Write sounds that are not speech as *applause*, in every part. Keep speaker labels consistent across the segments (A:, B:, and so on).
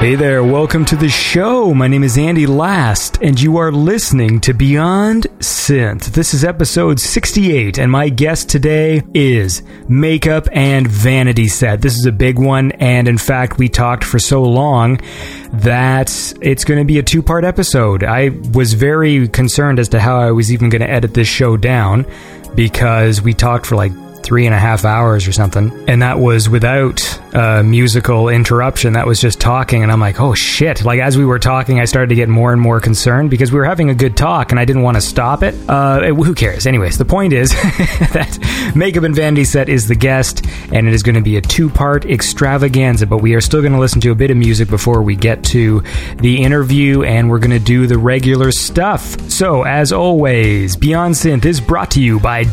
A: Hey there, welcome to the show. My name is Andy Last, and you are listening to Beyond Synth. This is episode 68, and my guest today is Makeup and Vanity Set. This is a big one, and in fact, we talked for so long that it's going to be a two part episode. I was very concerned as to how I was even going to edit this show down because we talked for like three and a half hours or something. And that was without uh, musical interruption. That was just talking. And I'm like, oh shit. Like, as we were talking, I started to get more and more concerned because we were having a good talk and I didn't want to stop it. Uh, who cares? Anyways, the point is *laughs* that Makeup and Vanity Set is the guest and it is going to be a two part extravaganza. But we are still going to listen to a bit of music before we get to the interview and we're going to do the regular stuff. So, as always, Beyond Synth is brought to you by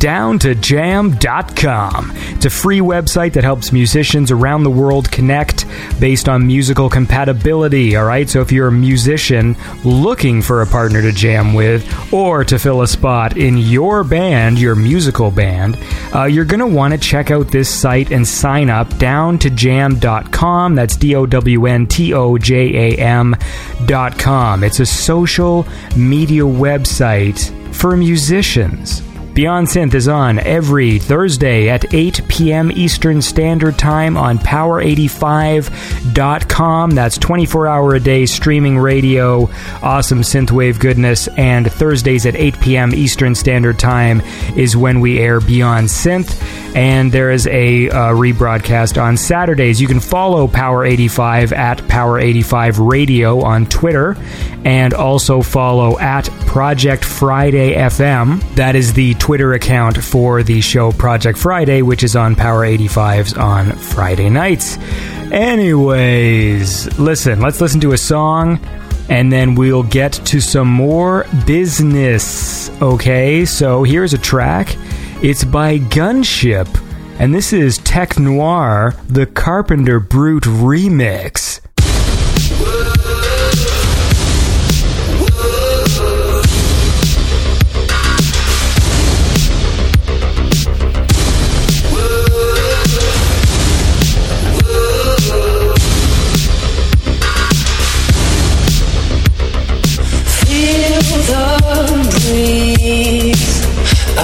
A: downtojam.com. It's a free website that helps musicians around the world connect based on musical compatibility. All right, so if you're a musician looking for a partner to jam with or to fill a spot in your band, your musical band, uh, you're going to want to check out this site and sign up down to jam.com. That's D O W N T O J A M.com. It's a social media website for musicians. Beyond Synth is on every Thursday at 8 p.m. Eastern Standard Time on Power85.com. That's 24 hour a day streaming radio, awesome synthwave goodness. And Thursdays at 8 p.m. Eastern Standard Time is when we air Beyond Synth. And there is a uh, rebroadcast on Saturdays. You can follow Power 85 at Power 85 Radio on Twitter and also follow at Project Friday FM. That is the Twitter account for the show Project Friday, which is on Power 85s on Friday nights. Anyways, listen, let's listen to a song and then we'll get to some more business. Okay, so here's a track. It's by Gunship, and this is Tech Noir, the Carpenter Brut remix.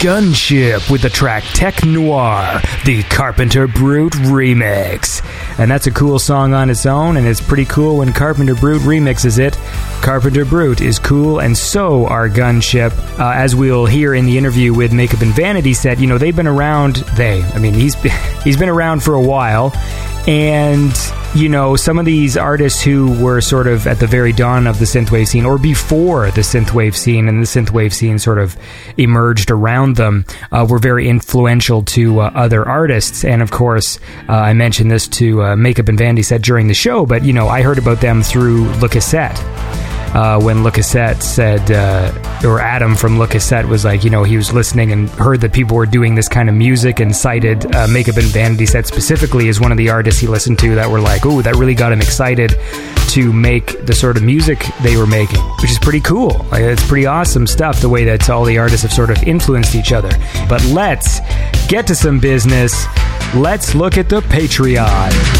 A: Gunship with the track Tech Noir, the Carpenter Brut remix. And that's a cool song on its own, and it's pretty cool when Carpenter Brut remixes it. Carpenter Brut is cool, and so are Gunship. Uh, as we'll hear in the interview with Makeup and Vanity Set, you know, they've been around, they, I mean, he's, *laughs* he's been around for a while, and you know some of these artists who were sort of at the very dawn of the synthwave scene or before the synthwave scene and the synthwave scene sort of emerged around them uh, were very influential to uh, other artists. And of course uh, i mentioned this to uh, Makeup and Vanity Set during the show but you know i heard about them through le cassette uh, when Le Cassette said, uh, or Adam from Le Cassette was like, you know, he was listening and heard that people were doing this kind of music and cited uh, Makeup and Vanity Set specifically as one of the artists he listened to that were like, oh, that really got him excited to make the sort of music they were making, which is pretty cool. Like, it's pretty awesome stuff the way that all the artists have sort of influenced each other. But let's get to some business. Let's look at the Patreon.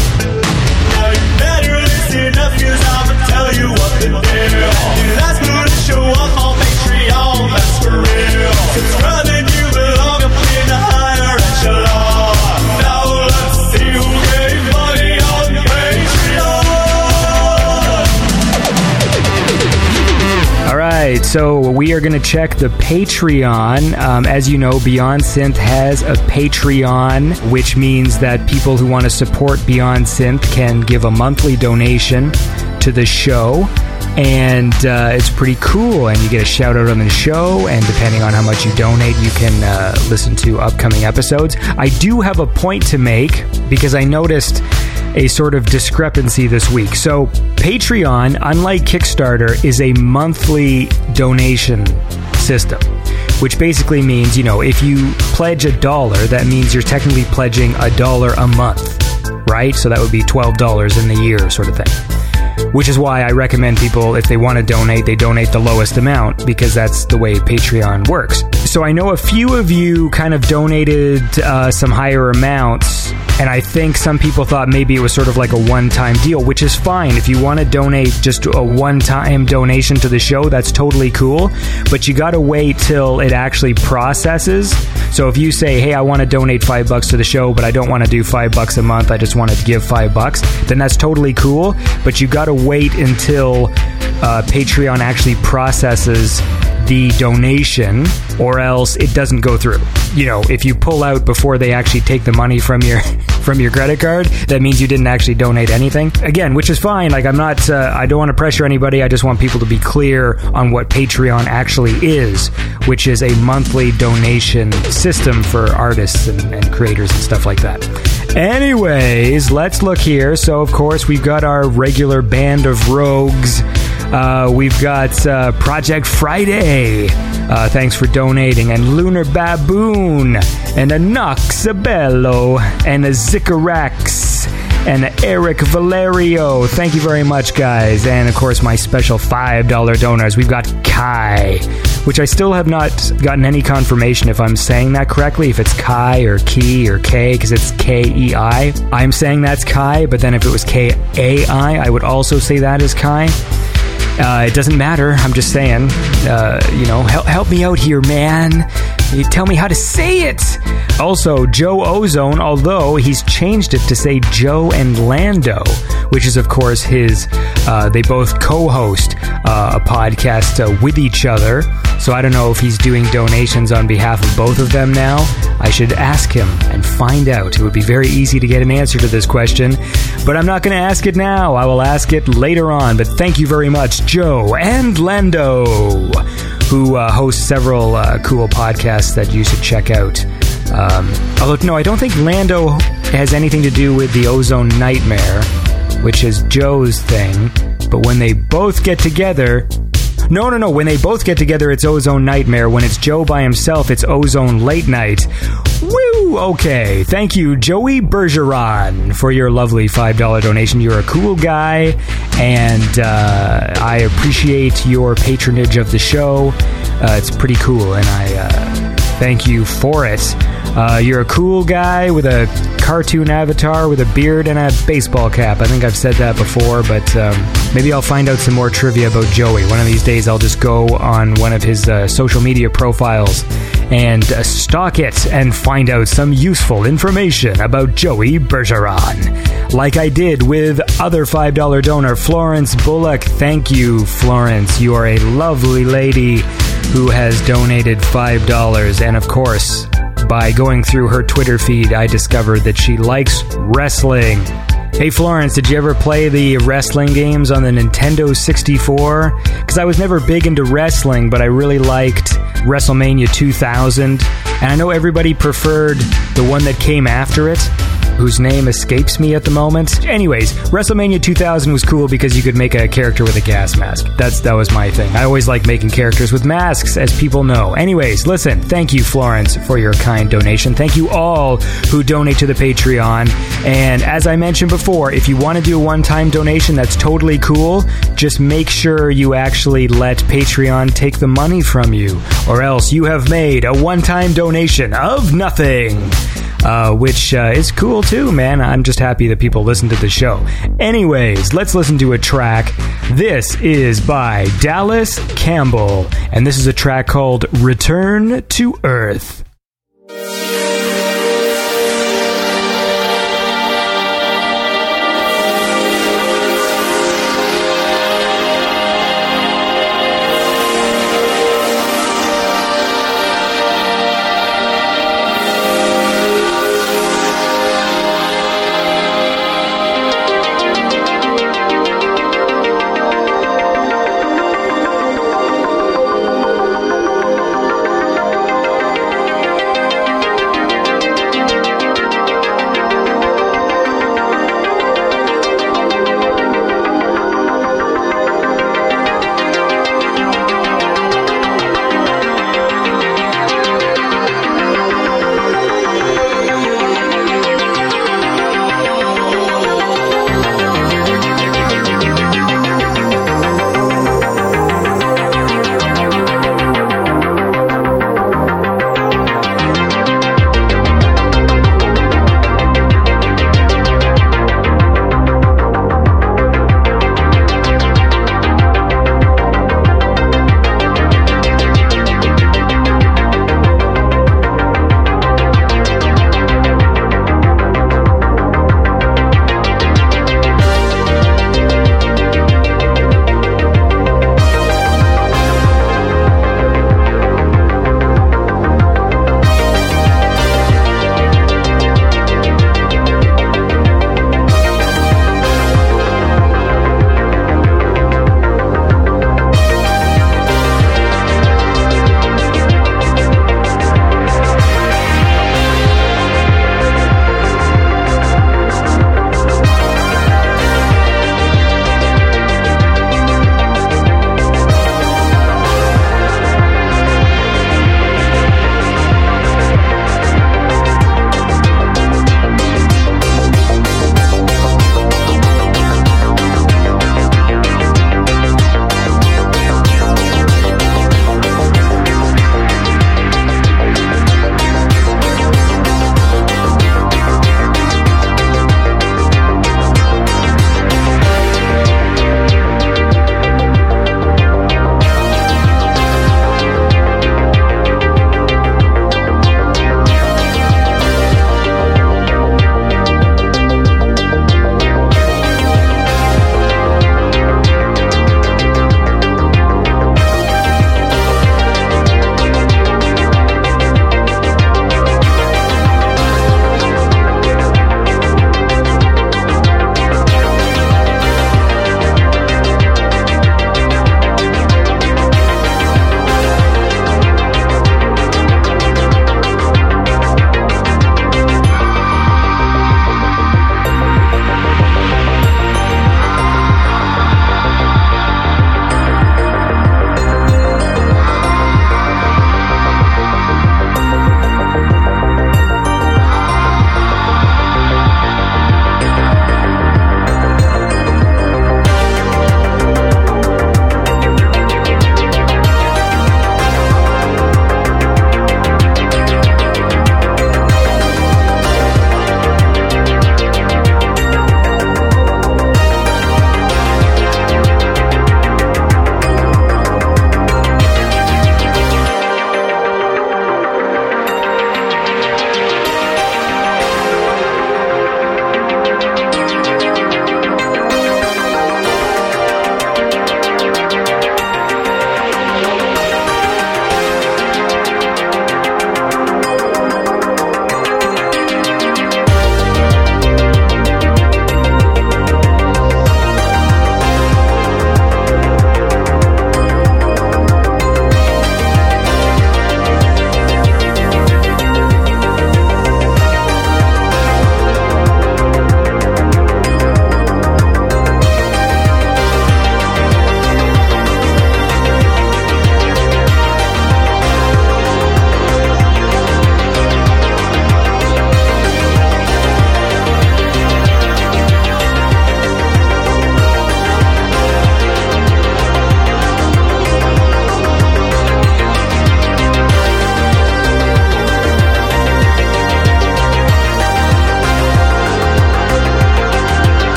A: So we are going to check the Patreon. Um, as you know, Beyond Synth has a Patreon, which means that people who want to support Beyond Synth can give a monthly donation to the show. And uh, it's pretty cool, and you get a shout out on the show. And depending on how much you donate, you can uh, listen to upcoming episodes. I do have a point to make because I noticed a sort of discrepancy this week. So, Patreon, unlike Kickstarter, is a monthly donation system, which basically means, you know, if you pledge a dollar, that means you're technically pledging a dollar a month, right? So that would be $12 in the year, sort of thing. Which is why I recommend people, if they want to donate, they donate the lowest amount because that's the way Patreon works. So I know a few of you kind of donated uh, some higher amounts, and I think some people thought maybe it was sort of like a one time deal, which is fine. If you want to donate just a one time donation to the show, that's totally cool, but you got to wait till it actually processes. So if you say, hey, I want to donate five bucks to the show, but I don't want to do five bucks a month, I just want to give five bucks, then that's totally cool, but you got to wait until uh, Patreon actually processes the donation or else it doesn't go through. You know, if you pull out before they actually take the money from your *laughs* from your credit card, that means you didn't actually donate anything. Again, which is fine. Like I'm not uh, I don't want to pressure anybody. I just want people to be clear on what Patreon actually is, which is a monthly donation system for artists and, and creators and stuff like that. Anyways, let's look here. So, of course, we've got our regular band of rogues. Uh, we've got uh, Project Friday. Uh, thanks for donating. And Lunar Baboon. And a Noxabello. And a Zikarax. And Eric Valerio. Thank you very much, guys. And of course, my special $5 donors. We've got Kai, which I still have not gotten any confirmation if I'm saying that correctly, if it's Kai or Key or K, because it's K E I. I'm saying that's Kai, but then if it was K A I, I would also say that is Kai. Uh, it doesn't matter. I'm just saying. Uh, you know, help, help me out here, man. You tell me how to say it. Also, Joe Ozone, although he's changed it to say Joe and Lando, which is, of course, his. Uh, they both co-host uh, a podcast uh, with each other. So I don't know if he's doing donations on behalf of both of them now. I should ask him and find out. It would be very easy to get an answer to this question, but I'm not going to ask it now. I will ask it later on. But thank you very much, Joe and Lando, who uh, host several uh, cool podcasts that you should check out. Um, although, no, I don't think Lando has anything to do with the Ozone Nightmare, which is Joe's thing. But when they both get together, no, no, no. When they both get together, it's Ozone Nightmare. When it's Joe by himself, it's Ozone Late Night. Woo! Okay. Thank you, Joey Bergeron, for your lovely $5 donation. You're a cool guy, and uh, I appreciate your patronage of the show. Uh, it's pretty cool, and I uh, thank you for it. Uh, you're a cool guy with a cartoon avatar with a beard and a baseball cap. I think I've said that before, but um, maybe I'll find out some more trivia about Joey. One of these days, I'll just go on one of his uh, social media profiles and uh, stalk it and find out some useful information about Joey Bergeron. Like I did with other $5 donor Florence Bullock. Thank you, Florence. You are a lovely lady who has donated $5. And of course, by going through her Twitter feed, I discovered that she likes wrestling. Hey Florence, did you ever play the wrestling games on the Nintendo 64? Because I was never big into wrestling, but I really liked WrestleMania 2000. And I know everybody preferred the one that came after it, whose name escapes me at the moment. Anyways, WrestleMania 2000 was cool because you could make a character with a gas mask. That's that was my thing. I always like making characters with masks, as people know. Anyways, listen, thank you, Florence, for your kind donation. Thank you all who donate to the Patreon. And as I mentioned before, if you want to do a one-time donation, that's totally cool. Just make sure you actually let Patreon take the money from you, or else you have made a one-time donation of nothing uh, which uh, is cool too, man. I'm just happy that people listen to the show. Anyways, let's listen to a track. This is by Dallas Campbell, and this is a track called Return to Earth.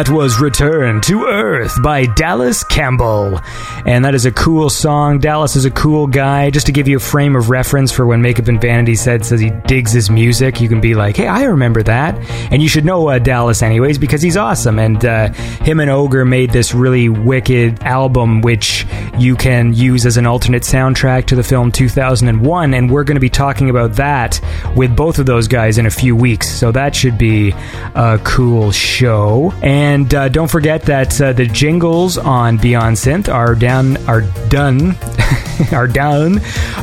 A: That was Return to Earth by Dallas Campbell. And that is a cool song. Dallas is a cool guy. Just to give you a frame of reference for when Makeup and Vanity Set says he digs his music, you can be like, hey, I remember that. And you should know uh, Dallas anyways because he's awesome. And uh, him and Ogre made this really wicked album, which you can use as an alternate soundtrack to the film 2001. And we're going to be talking about that with both of those guys in a few weeks. So that should be a cool show. And uh, don't forget that uh, the jingles on Beyond Synth are down, are done, *laughs* are done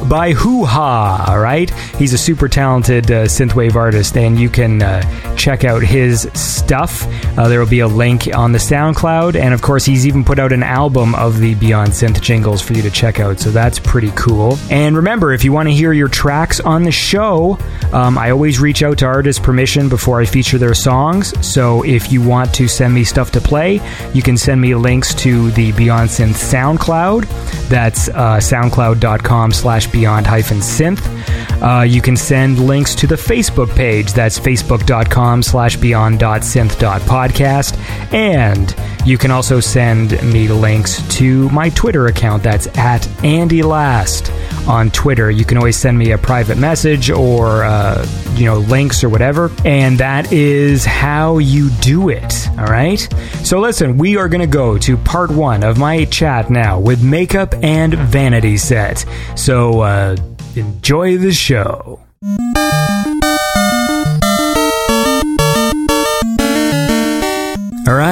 A: by Hoo Ha. All right, he's a super talented uh, synthwave artist, and you can uh, check out his stuff. Uh, there will be a link on the SoundCloud, and of course, he's even put out an album of the Beyond Synth jingles for you to check out. So that's pretty cool. And remember, if you want to hear your tracks on the show, um, I always reach out to artists' permission before I feature their songs. So if you want to send me stuff to play, you can send me links to the Beyond Synth SoundCloud. That's uh, soundcloud.com slash beyond hyphen synth. Uh, you can send links to the Facebook page. That's facebook.com slash beyond.synth.podcast. And you can also send me links to my Twitter account. That's at Andy Last on Twitter. You can always send me a private message or, uh, you know, links or whatever. And that is how you do it. All right. So listen, we are going to go to part one of my chat now with Makeup and Vanity Set. So uh, enjoy the show.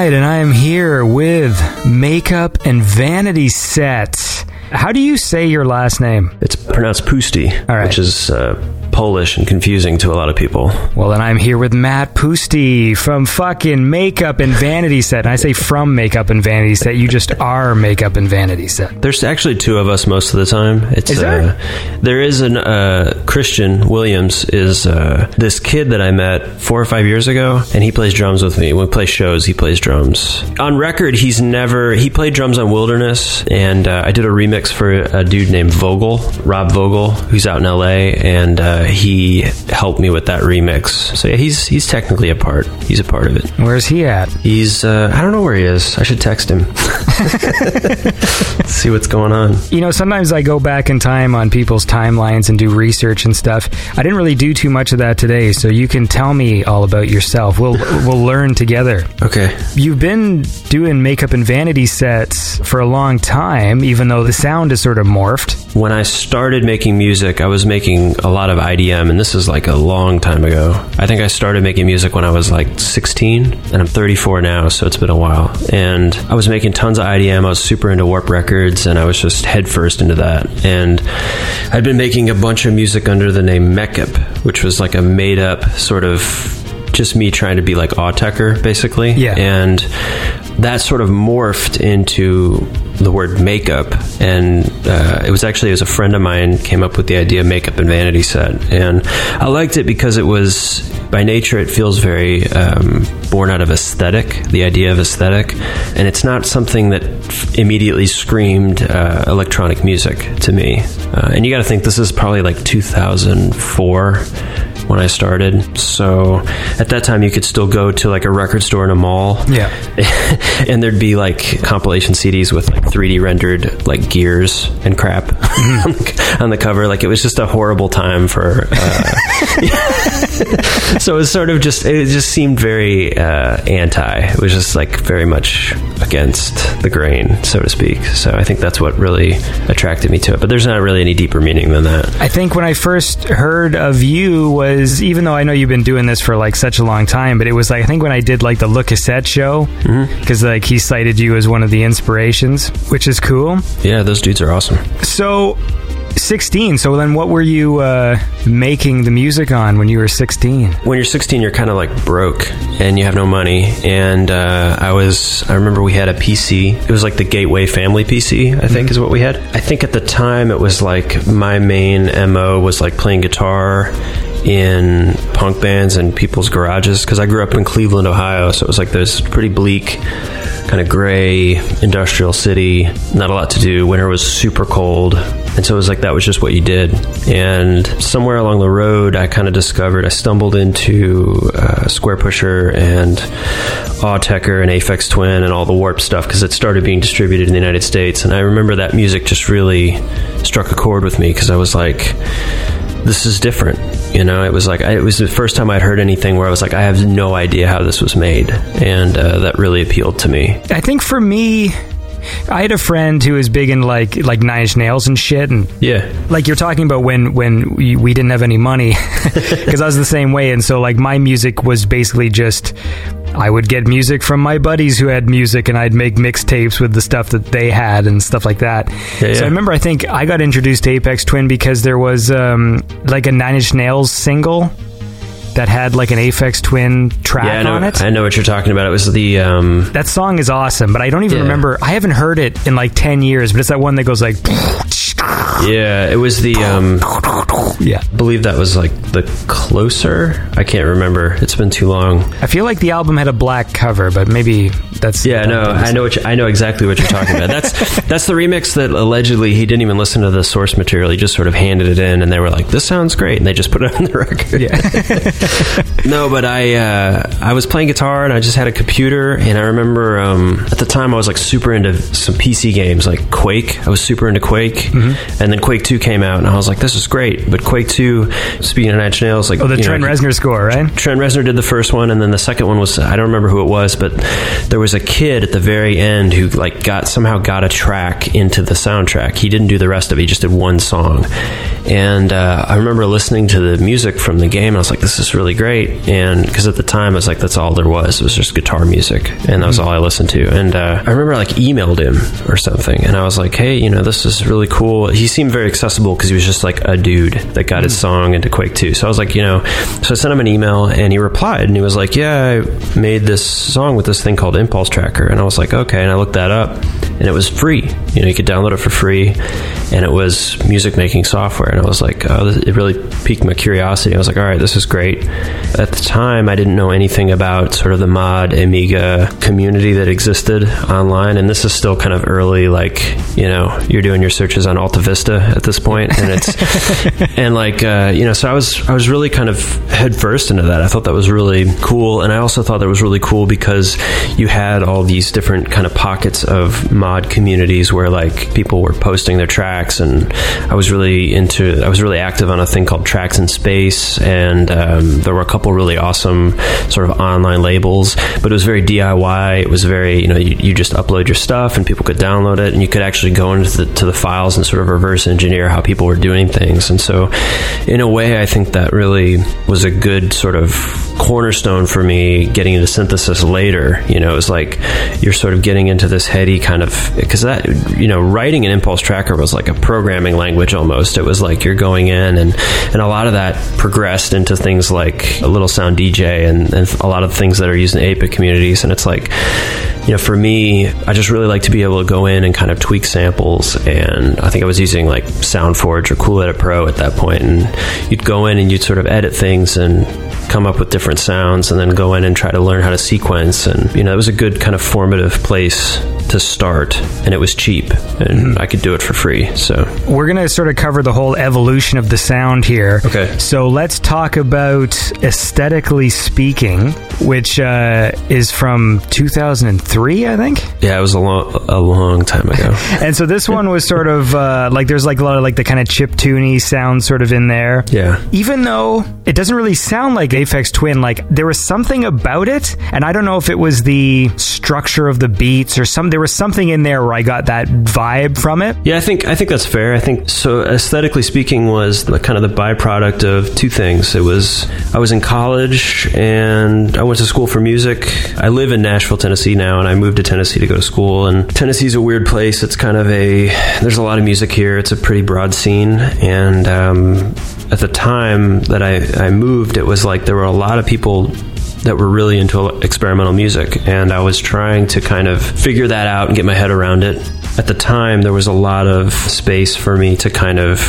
A: Right, and I am here with Makeup and Vanity sets. How do you say your last name?
B: It's pronounced Pusti,
A: All right.
B: which is uh, Polish and confusing to a lot of people.
A: Well, then I'm here with Matt Pusti from fucking Makeup and Vanity Set. And I say from Makeup and Vanity Set. You just are Makeup and Vanity Set.
B: There's actually two of us most of the time. It's
A: Is there?
B: Uh, there is an uh, Christian Williams is uh, this kid that I met four or five years ago, and he plays drums with me. When we play shows, he plays drums. On record, he's never he played drums on Wilderness, and uh, I did a remix for a dude named Vogel, Rob Vogel, who's out in L.A. and uh, he helped me with that remix. So yeah, he's he's technically a part. He's a part of it.
A: Where's he at?
B: He's uh, I don't know where he is. I should text him. *laughs* See what's going on.
A: You know, sometimes I go back in time on people's timelines and do research and stuff. I didn't really do too much of that today, so you can tell me all about yourself. We'll *laughs* we'll learn together.
B: Okay.
A: You've been doing makeup and vanity sets for a long time, even though the sound is sort of morphed.
B: When I started making music, I was making a lot of IDM, and this is like a long time ago. I think I started making music when I was like 16, and I'm 34 now, so it's been a while. And I was making tons of IDM. I was super into Warp Records, and I was just headfirst into that. And I'd been making a bunch of music under the name Mekip, which was like a made up sort of just me trying to be like Autechre, basically.
A: Yeah.
B: And that sort of morphed into the word makeup and uh, it was actually it was a friend of mine came up with the idea of makeup and vanity set and i liked it because it was by nature it feels very um, born out of aesthetic the idea of aesthetic and it's not something that f- immediately screamed uh, electronic music to me uh, and you got to think this is probably like 2004 when I started. So at that time, you could still go to like a record store in a mall.
A: Yeah. *laughs*
B: and there'd be like compilation CDs with like 3D rendered like gears and crap *laughs* on, the, on the cover. Like it was just a horrible time for. Uh, *laughs* so it was sort of just it just seemed very uh, anti. It was just like very much against the grain, so to speak. So I think that's what really attracted me to it. But there's not really any deeper meaning than that.
A: I think when I first heard of you was even though I know you've been doing this for like such a long time, but it was like I think when I did like the Le Cassette show because like he cited you as one of the inspirations, which is cool.
B: Yeah, those dudes are awesome.
A: So. 16 so then what were you uh, making the music on when you were 16
B: when you're 16 you're kind of like broke and you have no money and uh, i was i remember we had a pc it was like the gateway family pc i think is what we had. I think at the time it was like my main mo was like playing guitar in punk bands and people's garages because i grew up in cleveland ohio so it was like this pretty bleak kind of gray industrial city not a lot to do winter was super cold And so it was like that was just what you did. And somewhere along the road, I kind of discovered I stumbled into uh, Squarepusher and Autechre and Aphex Twin and all the Warp stuff because it started being distributed in the United States. And I remember that music just really struck a chord with me because I was like, this is different. You know, it was like it was the first time I'd heard anything where I was like, I have no idea how this was made, and uh, that really appealed to me.
A: I think for me, I had a friend who was big in like like Nine Inch Nails and shit, and
B: Yeah,
A: like you're talking about when when we, we didn't have any money *laughs* because I was the same way, and so like my music was basically just. I would get music from my buddies who had music, and I'd make mixtapes with the stuff that they had and stuff like that.
B: Yeah,
A: So. I remember, I think I got introduced to Aphex Twin because there was um, like a Nine Inch Nails single that had like an Aphex Twin track
B: yeah, I know.
A: on it.
B: I know what you're talking about. It was the um,
A: That song is awesome, but I don't even
B: Yeah.
A: remember. I haven't heard it in like ten years, but it's that one that goes like, *laughs*
B: yeah, it was the um,
A: yeah.
B: I believe that was like the closer. I can't remember. It's been too long.
A: I feel like the album had a black cover, but maybe that's
B: Yeah, no, I know. What you, I know exactly what you're talking about. That's *laughs* that's the remix that allegedly he didn't even listen to the source material. He just sort of handed it in, and they were like, "This sounds great," and they just put it *laughs* on the record.
A: Yeah, *laughs*
B: No, but I uh, I was playing guitar and I just had a computer and I remember um, at the time I was like super into some PC games like Quake. I was super into Quake,
A: Mm-hmm. Mm-hmm.
B: and then Quake Two came out and I was like, this is great. But Quake Two, speaking of Nine Nails, like
A: oh, the Trent
B: know,
A: Reznor score, right?
B: Trent Reznor did the first one, and then the second one was I don't remember who it was, but there was a kid at the very end who like got somehow got a track into the soundtrack. He didn't do the rest of it; he just did one song. And uh, I remember listening to the music from the game, and I was like, "This is really great." And because at the time, I was like, "That's all there was. It was just guitar music, and that was all I listened to." And uh, I remember I, like emailed him or something, and I was like, "Hey, you know, this is really cool." He seemed very accessible because he was just like a dude that got his song into Quake 2. So I was like, you know, so I sent him an email and he replied and he was like, yeah, I made this song with this thing called Impulse Tracker. And I was like, okay. And I looked that up and it was free. You know, you could download it for free and it was music making software. And I was like, oh, this, it really piqued my curiosity. I was like, all right, this is great. At the time, I didn't know anything about sort of the mod Amiga community that existed online. And this is still kind of early, like, you know, you're doing your searches on Alta Vista at this point, and it's *laughs* and like uh, you know, so I was I was really kind of headfirst into that. I thought that was really cool, and I also thought that was really cool because you had all these different kind of pockets of mod communities where like people were posting their tracks, and I was really into. I was really active on a thing called Trax in Space, and um, there were a couple really awesome sort of online labels, but it was very DIY. It was very you know you, you just upload your stuff and people could download it, and you could actually go into the, to the files and sort of reverse engineer how people were doing things. And so, in a way, I think that really was a good sort of cornerstone for me getting into synthesis later. You know, it was like you're sort of getting into this heady kind of because that you know writing an impulse tracker was like a programming language almost. It was like you're going in and and a lot of that progressed into things like a little sound DJ and, and a lot of things that are used in APIC communities. And it's like you know, for me, I just really like to be able to go in and kind of tweak samples. And I think I was using like SoundForge or Cool Edit Pro at that point, and you'd go in and you'd sort of edit things and come up with different sounds, and then go in and try to learn how to sequence. And you know, it was a good kind of formative place to start, and it was cheap, and I could do it for free. So
A: We're gonna sort of cover the whole evolution of the sound here.
B: Okay.
A: So let's talk about aesthetically speaking, which uh, is from 2003, I think.
B: yeah, it was a long, a long time ago. *laughs*
A: And so this one was sort of uh, like there's like a lot of like the kind of chip tuney sound sort of in there.
B: Yeah.
A: Even though it doesn't really sound like Aphex Twin, like there was something about it, and I don't know if it was the structure of the beats or some. There was something in there where I got that vibe from it.
B: Yeah, I think I think that's fair. I think so. Aesthetically speaking, was the kind of the byproduct of two things. It was I was in college and I went to school for music. I live in Nashville, Tennessee now, and I moved to Tennessee to go to school. And Tennessee's a weird place. It's kind of a there's a lot of music here. It's a pretty broad scene, and um, at the time that I, I moved, it was like there were a lot of people that were really into experimental music and I was trying to kind of figure that out and get my head around it. At the time there was a lot of space for me to kind of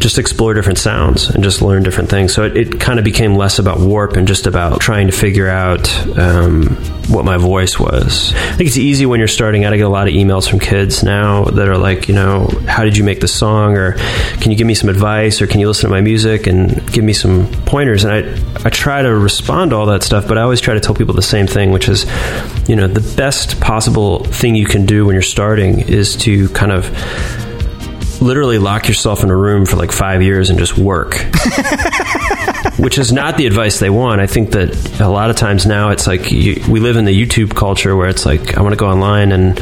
B: just explore different sounds and just learn different things. So it, it kind of became less about warp and just about trying to figure out um, what my voice was. I think it's easy when you're starting out. I get a lot of emails from kids now that are like, you know, how did you make this song? Or can you give me some advice? Or can you listen to my music and give me some pointers? And I, I try to respond to all that stuff, but I always try to tell people the same thing, which is, you know, the best possible thing you can do when you're starting is to kind of literally lock yourself in a room for like five years and just work. *laughs* Which is not the advice they want. I think that a lot of times now it's like you, we live in the YouTube culture where it's like I want to go online and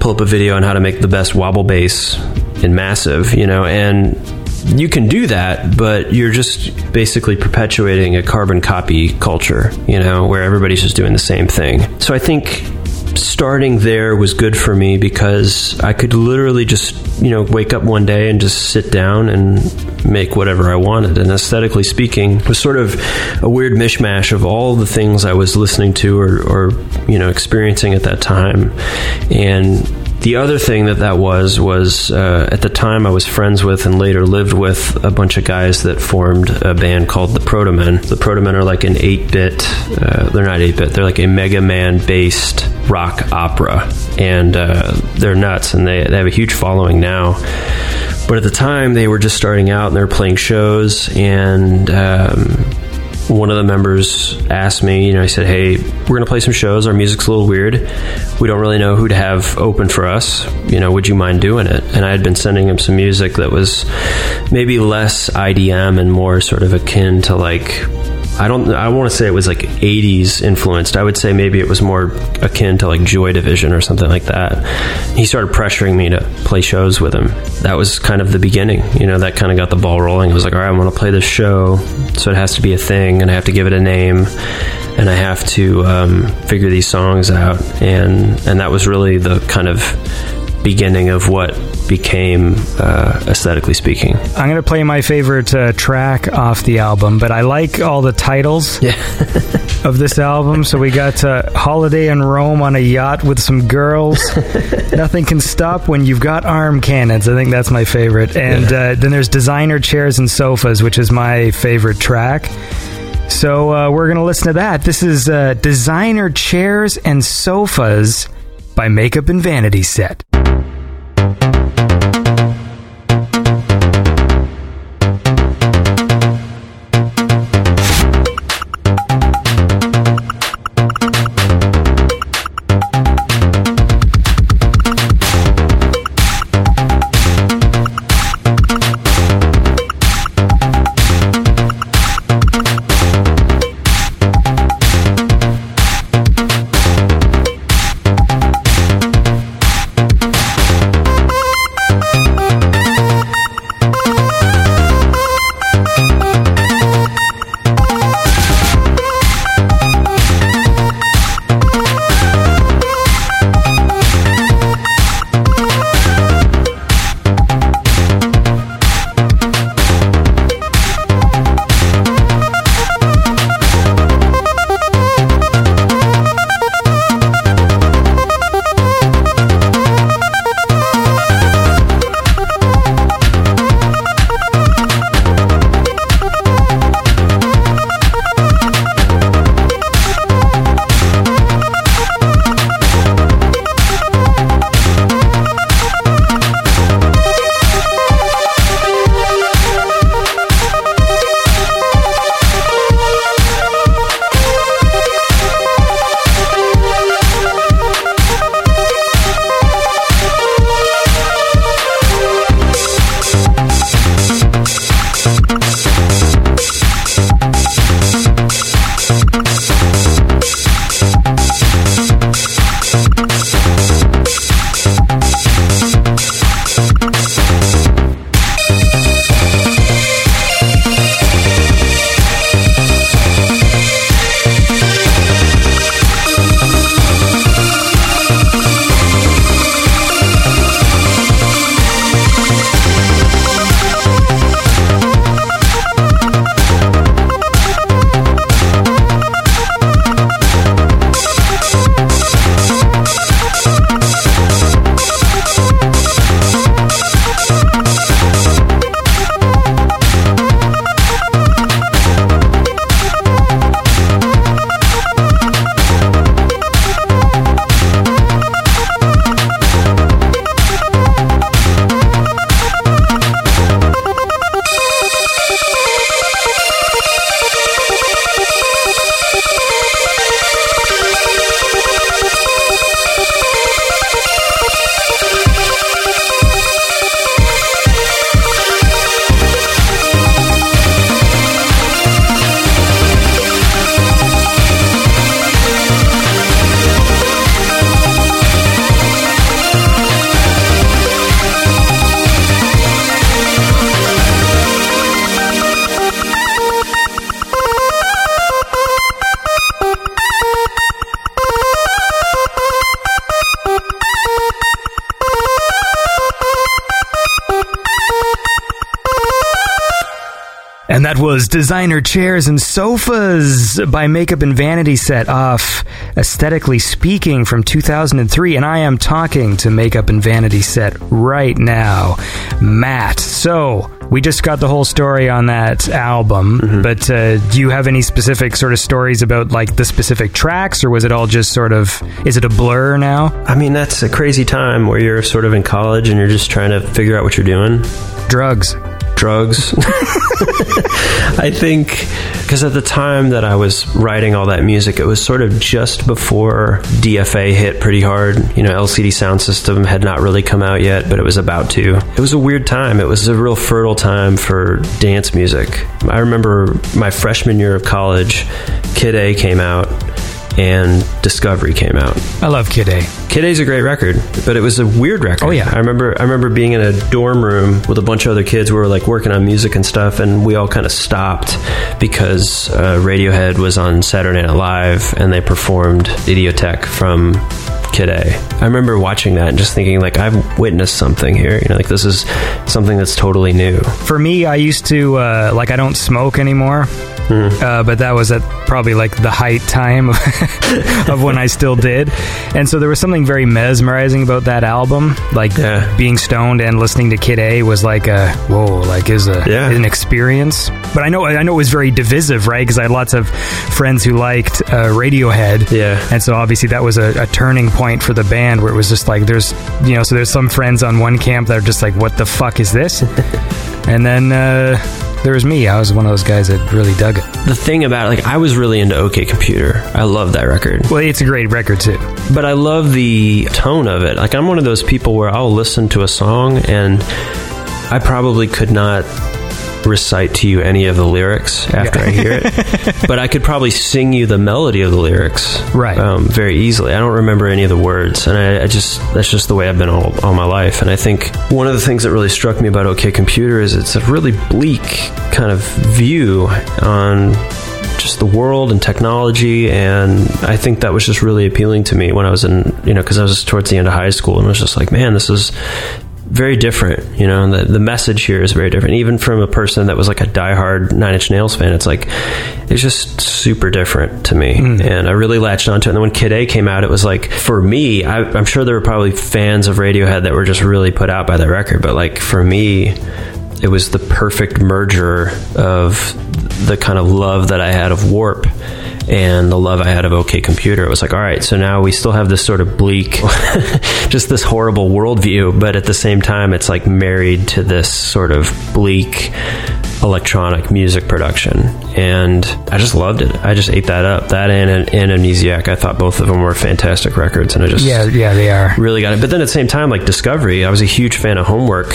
B: pull up a video on how to make the best wobble bass in Massive, you know, and you can do that, but you're just basically perpetuating a carbon copy culture, you know, where everybody's just doing the same thing. So I think starting there was good for me because I could literally just, you know, wake up one day and just sit down and make whatever I wanted. And aesthetically speaking, was sort of a weird mishmash of all the things I was listening to or, or you know, experiencing at that time. And the other thing that that was was uh, at the time I was friends with and later lived with a bunch of guys that formed a band called the Protomen. The Protomen are like an eight-bit. Uh, they're not eight-bit. They're like a Mega Man-based rock opera, and uh, they're nuts. And they, they have a huge following now. But at the time, they were just starting out and they were playing shows and. Um, one of the members asked me, you know, he said, Hey, we're going to play some shows. Our music's a little weird. We don't really know who to have open for us. You know, would you mind doing it? And I had been sending him some music that was maybe less IDM and more sort of akin to like, I don't, I want to say it was like 80s influenced. I would say maybe it was more akin to like Joy Division or something like that. He started pressuring me to play shows with him. That was kind of the beginning. You know, that kind of got the ball rolling. I was like, all right, I'm going to play this show. So it has to be a thing and I have to give it a name and I have to um, figure these songs out. And, and that was really the kind of beginning of what became uh, aesthetically speaking.
A: I'm going to play my favorite uh, track off the album, but I like all the titles
B: Yeah. *laughs*
A: of this album. So we got uh, Holiday in Rome on a yacht with some girls. *laughs* Nothing can stop when you've got arm cannons. I think that's my favorite. And uh, then there's Designer Chairs and Sofas, which is my favorite track. So uh, we're going to listen to that. This is uh, Designer Chairs and Sofas by Makeup and Vanity Set. Thank you. Designer Chairs and Sofas by Makeup and Vanity Set off Aesthetically Speaking from 2003. And I am talking to Makeup and Vanity Set right now, Matt. So, we just got the whole story on that album, but uh, do you have any specific sort of stories about like the specific tracks, or was it all just sort of, is it a blur now?
B: I mean, that's a crazy time where you're sort of in college and you're just trying to figure out what you're doing.
A: Drugs.
B: Drugs. *laughs* I think because at the time that I was writing all that music, it was sort of just before DFA hit pretty hard. You know, LCD Soundsystem had not really come out yet, but it was about to. It was a weird time. It was a real fertile time for dance music. I remember my freshman year of college, Kid A came out and Discovery came out.
A: I love Kid A.
B: Kid A's a great record, but it was a weird record.
A: Oh, yeah.
B: I remember I remember being in a dorm room with a bunch of other kids. We were like working on music and stuff, and we all kind of stopped because uh, Radiohead was on Saturday Night Live and they performed Idioteque from Kid A. I remember watching that and just thinking like I've witnessed something here. You know, like this is something that's totally new.
A: For me, I used to uh, like I don't smoke anymore, uh, but that was at probably like the height time *laughs* of when I still did, and so there was something very mesmerizing about that album. Like
B: Yeah.
A: being stoned and listening to Kid A was like a whoa, like is a
B: Yeah.
A: an experience. But I know I know it was very divisive, right? Because I had lots of friends who liked uh, Radiohead,
B: Yeah.
A: and so obviously that was a, a turning point for the band where it was just like there's you know so there's some friends on one camp that are just like what the fuck is this *laughs* and then uh, there was me i was one of those guys that really dug it
B: The thing about it, like I was really into OK Computer. I love that record.
A: well it's a great record too
B: but I love the tone of it. Like I'm one of those people where I'll listen to a song and I probably could not recite to you any of the lyrics after I hear it, *laughs* but I could probably sing you the melody of the lyrics
A: Right.
B: um, very easily. I don't remember any of the words, and I, I just that's just the way I've been all, all my life. And I think one of the things that really struck me about OK Computer is it's a really bleak kind of view on just the world and technology and i think that was just really appealing to me when i was in you know because i was towards the end of high school and I was just like man this is very different you know and the, the message here is very different. Even from a person that was like a diehard nine inch nails fan it's like it's just super different to me. Hmm. And i really latched onto it. And then when kid a came out it was like for me I, i'm sure there were probably fans of radiohead that were just really put out by that record. But like for me it was the perfect merger of the kind of love that I had of Warp and the love I had of OK Computer. It was like, all right, so now we still have this sort of bleak, *laughs* just this horrible worldview, but at the same time, it's like married to this sort of bleak electronic music production. And I just loved it. I just ate that up. That and, and Amnesiac. I thought both of them were fantastic records, and I just
A: yeah yeah they are
B: really got it. But then at the same time, like Discovery, I was a huge fan of Homework.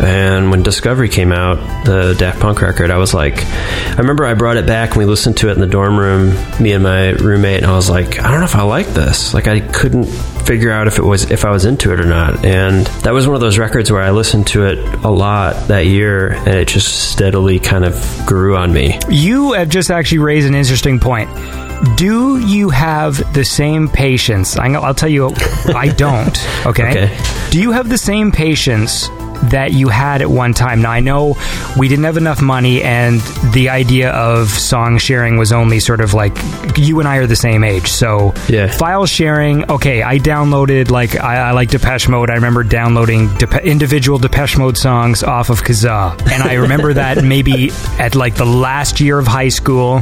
B: And when Discovery came out, the Daft Punk record, I was like, I remember I brought it back and we listened to it in the dorm room, me and my roommate, and I was like, I don't know if I like this. Like, I couldn't figure out if it was if I was into it or not. And that was one of those records where I listened to it a lot that year, and it just steadily kind of grew on me.
A: you have just actually raised an interesting point do you have the same patience i'll tell you i don't *laughs* okay?
B: Okay.
A: do you have the same patience that you had at one time. Now i know we didn't have enough money and the idea of song sharing was only sort of like you and i are the same age. So
B: Yeah.
A: file sharing okay i downloaded like i, I like depeche mode. I remember downloading individual depeche mode songs off of kazaa. And i remember that maybe at like the last year of high school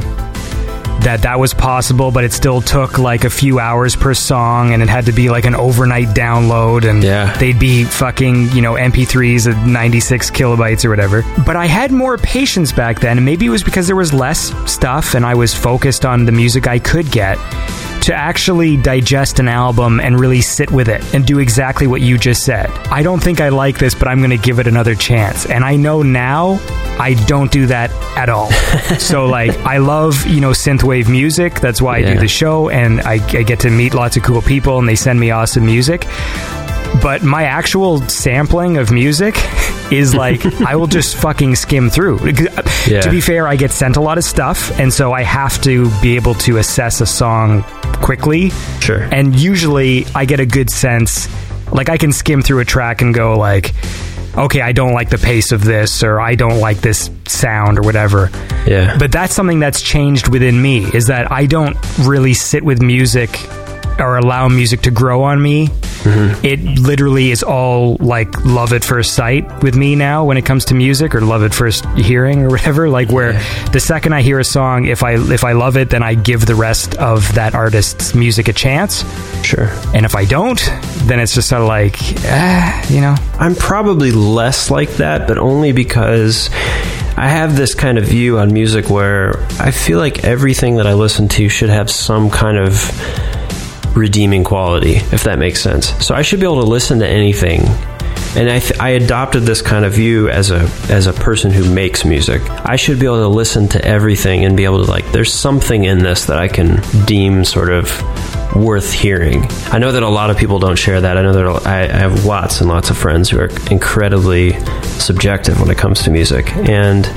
A: that that was possible but it still took like a few hours per song and it had to be like an overnight download and
B: Yeah.
A: they'd be fucking you know mp3s at 96 kilobytes or whatever but i had more patience back then and maybe it was because there was less stuff and i was focused on the music i could get to actually digest an album and really sit with it and do exactly what you just said. I don't think I like this, but I'm going to give it another chance. And I know now I don't do that at all. *laughs* so, like, I love, you know, synthwave music. That's why I
B: Yeah.
A: do the show, and I, I get to meet lots of cool people, and they send me awesome music. But my actual sampling of music *laughs* is like I will just *laughs* fucking skim through.
B: Yeah.
A: To be fair, I get sent a lot of stuff, and so I have to be able to assess a song quickly.
B: Sure.
A: And usually, I get a good sense. Like I can skim through a track and go like, okay, I don't like the pace of this, or I don't like this sound, or whatever.
B: Yeah.
A: But that's something that's changed within me is that I don't really sit with music or allow music to grow on me. It literally is all like love at first sight with me now when it comes to music or love at first hearing or *laughs* whatever. Like where the second I hear a song, if I if I love it, then I give the rest of that artist's music a chance.
B: sure.
A: And if I don't, then it's just sort of like, ah, you know.
B: I'm probably less like that, but only because I have this kind of view on music where I feel like everything that I listen to should have some kind of redeeming quality, if that makes sense. So I should be able to listen to anything. And I, th- I adopted this kind of view as a as a person who makes music. I should be able to listen to everything and be able to like. There's something in this that I can deem sort of worth hearing. I know that a lot of people don't share that. I know that I, I have lots and lots of friends who are incredibly subjective when it comes to music, and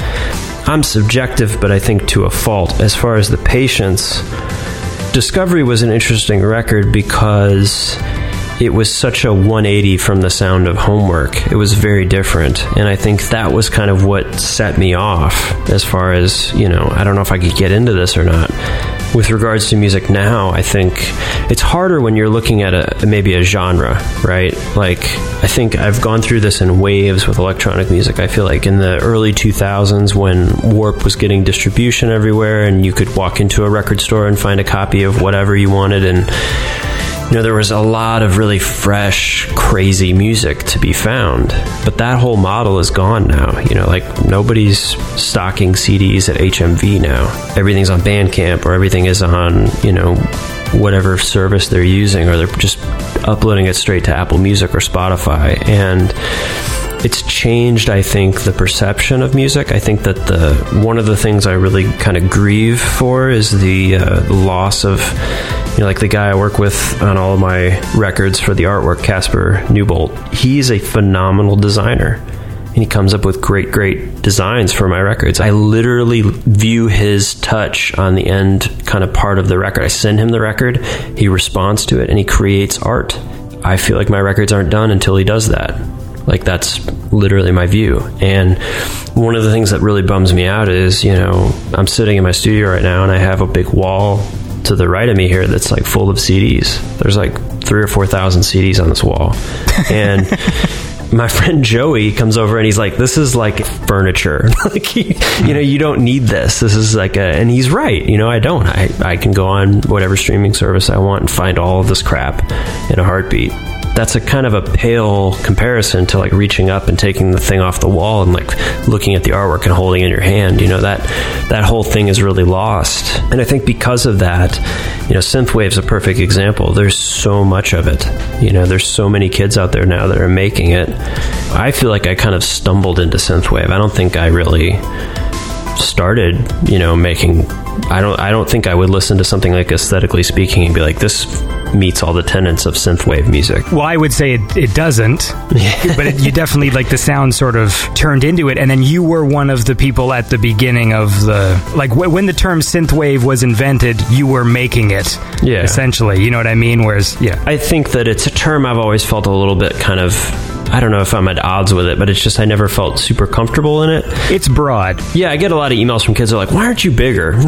B: I'm subjective, but I think to a fault. As far as the patience, Discovery was an interesting record because it was such a 180 from the sound of homework. It was very different. And I think that was kind of what set me off as far as, you know, I don't know if I could get into this or not. With regards to music now, I think it's harder when you're looking at a maybe a genre, right? Like I think I've gone through this in waves with electronic music. I feel like in the early 2000s when Warp was getting distribution everywhere and you could walk into a record store and find a copy of whatever you wanted and you know, there was a lot of really fresh, crazy music to be found. But that whole model is gone now. You know, like nobody's stocking CDs at HMV now. Everything's on Bandcamp or everything is on, you know, whatever service they're using or they're just uploading it straight to Apple Music or Spotify. And it's changed i think the perception of music i think that the one of the things i really kind of grieve for is the uh, loss of you know like the guy i work with on all of my records for the artwork casper newbolt he's a phenomenal designer. And he comes up with great great designs for my records. I literally view his touch on the end kind of part of the record. I send him the record. He responds to it and he creates art. I feel like my records aren't done until he does that. Like that's literally my view. And one of the things that really bums me out is, you know, I'm sitting in my studio right now and I have a big wall to the right of me here that's like full of CDs. There's like three or four thousand CDs on this wall. And *laughs* my friend Joey comes over and he's like, "This is like furniture. *laughs* like, he, you know, you don't need this. This is like a." And he's right. You know, I don't. I I can go on whatever streaming service I want and find all of this crap in a heartbeat. That's a kind of a pale comparison to like reaching up and taking the thing off the wall and like looking at the artwork and holding in your hand. You know that that whole thing is really lost. And I think because of that, you know, synthwave's a perfect example. There's so much of it. You know, there's so many kids out there now that are making it. I feel like I kind of stumbled into synthwave. I don't think I really started, you know, making I don't I don't think I would listen to something like aesthetically speaking and be like this meets all the tenets of synthwave music.
A: Well, I would say it, it doesn't, *laughs* but it, you definitely like the sound sort of turned into it, and then you were one of the people at the beginning of the like wh- when the term synthwave was invented, you were making it,
B: Yeah.
A: essentially. You know what I mean? Whereas, yeah,
B: I think that it's a term I've always felt a little bit kind of I don't know if I'm at odds with it, but it's just I never felt super comfortable in it.
A: it's broad.
B: Yeah, I get a lot of emails from kids that are like, "Why aren't you bigger? *laughs*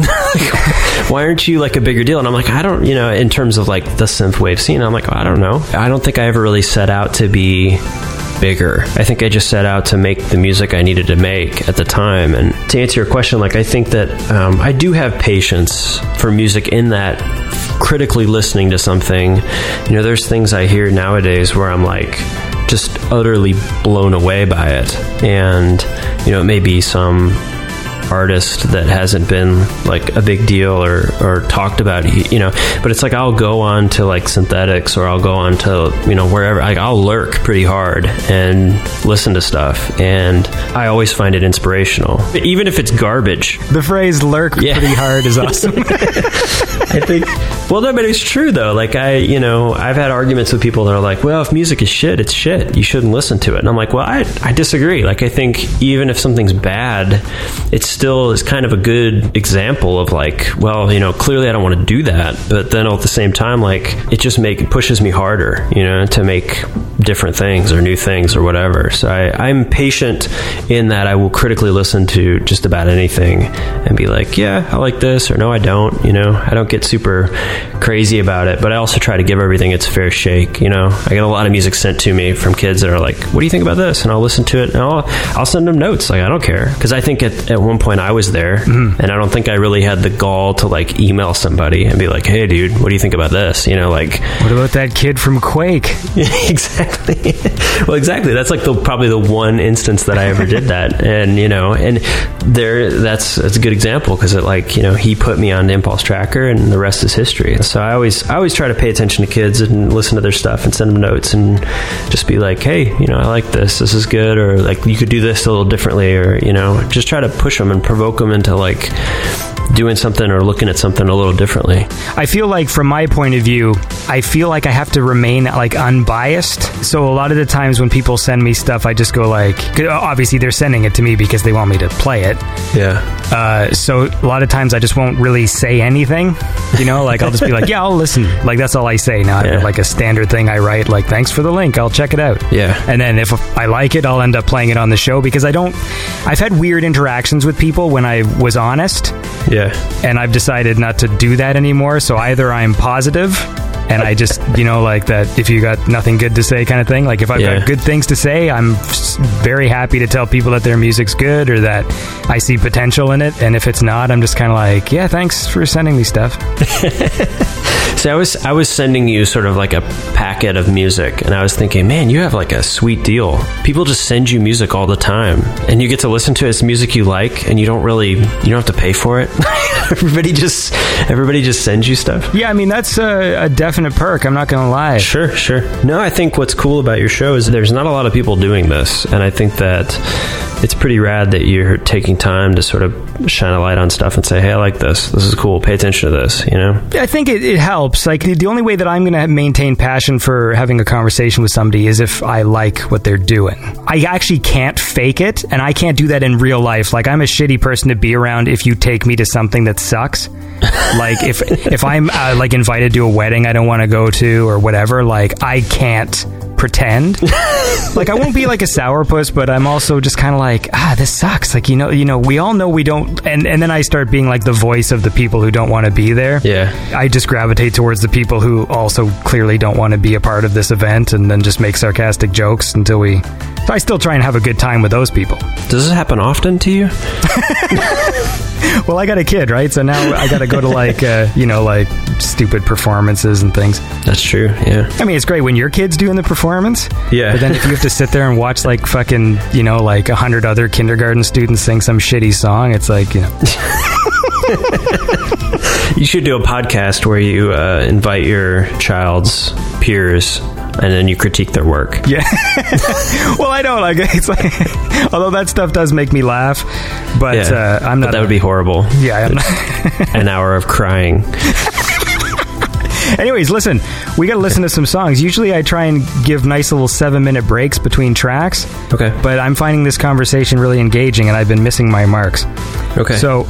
B: Why aren't you like a bigger deal?" And I'm like, "I don't, you know, in terms of like the synthwave scene, I'm like, I don't know. I don't think I ever really set out to be bigger. I think I just set out to make the music I needed to make at the time. And to answer your question, like I think that um, I do have patience for music in that critically listening to something. You know, there's things I hear nowadays where I'm like just utterly blown away by it. And, you know, it may be some artist that hasn't been like a big deal or, or talked about, you know, but it's like I'll go on to like synthetics or I'll go on to, you know, wherever, like I'll lurk pretty hard and listen to stuff. And I always find it inspirational, even if it's garbage.
A: The phrase "lurk
B: Yeah.
A: pretty hard" is *laughs* awesome.
B: I think. Well, no, but it's true though. Like I, you know, I've had arguments with people that are like, "Well, if music is shit, it's shit. You shouldn't listen to it." And I'm like, "Well, I, I disagree. Like, I think even if something's bad, it's still is kind of a good example of like, well, you know, clearly I don't want to do that, but then at the same time, like it just make it pushes me harder, you know, to make different things or new things or whatever. So I, I'm patient in that I will critically listen to just about anything and be like, yeah, I like this or no, I don't. You know, I don't get super crazy about it, but I also try to give everything its fair shake. You know, I get a lot of music sent to me from kids that are like, what do you think about this? And I'll listen to it and I'll, I'll send them notes. Like, I don't care. Because I think at, at one point I was there mm-hmm. and I don't think I really had the gall to like email somebody and be like, hey, dude, what do you think about this? You know, like,
A: What about that kid from Quake? *laughs*
B: exactly. *laughs* well, exactly. That's like the probably the one instance that I ever did that, *laughs* and you know, and there, that's that's a good example because it like you know he put me on Impulse Tracker, and the rest is history. So I always I always try to pay attention to kids and listen to their stuff and send them notes and just be like, hey, you know, I like this. This is good, or like you could do this a little differently, or you know, just try to push them and provoke them into like doing something or looking at something a little differently.
A: I feel like, from my point of view, I feel like I have to remain like unbiased. So a lot of the times when people send me stuff, I just go like, obviously they're sending it to me because they want me to play it.
B: Yeah.
A: Uh, so a lot of times I just won't really say anything. You know, like I'll just be like, yeah, I'll listen. Like that's all I say now.
B: Yeah.
A: like a standard thing I write, like thanks for the link. I'll check it out.
B: Yeah.
A: And then if I like it, I'll end up playing it on the show because I don't. I've had weird interactions with people when I was honest
B: Yeah.
A: And I've decided not to do that anymore. So either I'm positive and I just, you know, like that if you got nothing good to say kind of thing. Like if I've
B: Yeah.
A: got good things to say, I'm very happy to tell people that their music's good or that I see potential in it. And if it's not, I'm just kind of like, yeah, thanks for sending me stuff. *laughs*
B: See, I was I was sending you sort of like a packet of music, and I was thinking, man, you have like a sweet deal. People just send you music all the time, and you get to listen to it. It's music you like, and you don't really you don't have to pay for it. *laughs* everybody just everybody just sends you stuff.
A: Yeah, I mean, that's a, a definite perk. I'm not going to lie.
B: Sure, sure. No, I think what's cool about your show is there's not a lot of people doing this, and I think that it's pretty rad that you're taking time to sort of shine a light on stuff and say, "Hey, I like this. This is cool. Pay attention to this." You know?
A: I think it, it helps. Like the, only way that I'm going to maintain passion for having a conversation with somebody is if I like what they're doing. I actually can't fake it, and I can't do that in real life. Like I'm a shitty person to be around if you take me to something that sucks. *laughs* like if if I'm uh, like invited to a wedding I don't want to go to or whatever, like I can't pretend. *laughs* like I won't be like a sourpuss, but I'm also just kind of like, ah, this sucks. Like you know, you know, we all know we don't. And and then I start being like the voice of the people who don't want to be there.
B: Yeah.
A: I just gravitate towards the people who also clearly don't want to be a part of this event, and then just make sarcastic jokes until we. So I still try and have a good time with those people.
B: Does this happen often to you? *laughs* *laughs*
A: Well, I got a kid, right? So now I got to go to like, uh, you know, like stupid performances and things.
B: That's true. Yeah.
A: I mean, it's great when your kid's doing the performance.
B: Yeah.
A: But then if you have to sit there and watch like fucking, you know, like a hundred other kindergarten students sing some shitty song, it's like, you know, *laughs*
B: You should do a podcast where you uh, invite your child's peers and then you critique their work.
A: yeah. *laughs* well, I don't like it's like, *laughs* although that stuff does make me laugh, but uh, I'm
B: But
A: not.
B: that would be horrible.
A: Yeah, I'm not. *laughs*
B: An hour of crying.
A: Anyways, listen, we got to listen to some songs. Usually I try and give nice little seven minute breaks between tracks.
B: Okay.
A: But I'm finding this conversation really engaging and I've been missing my marks.
B: Okay.
A: So,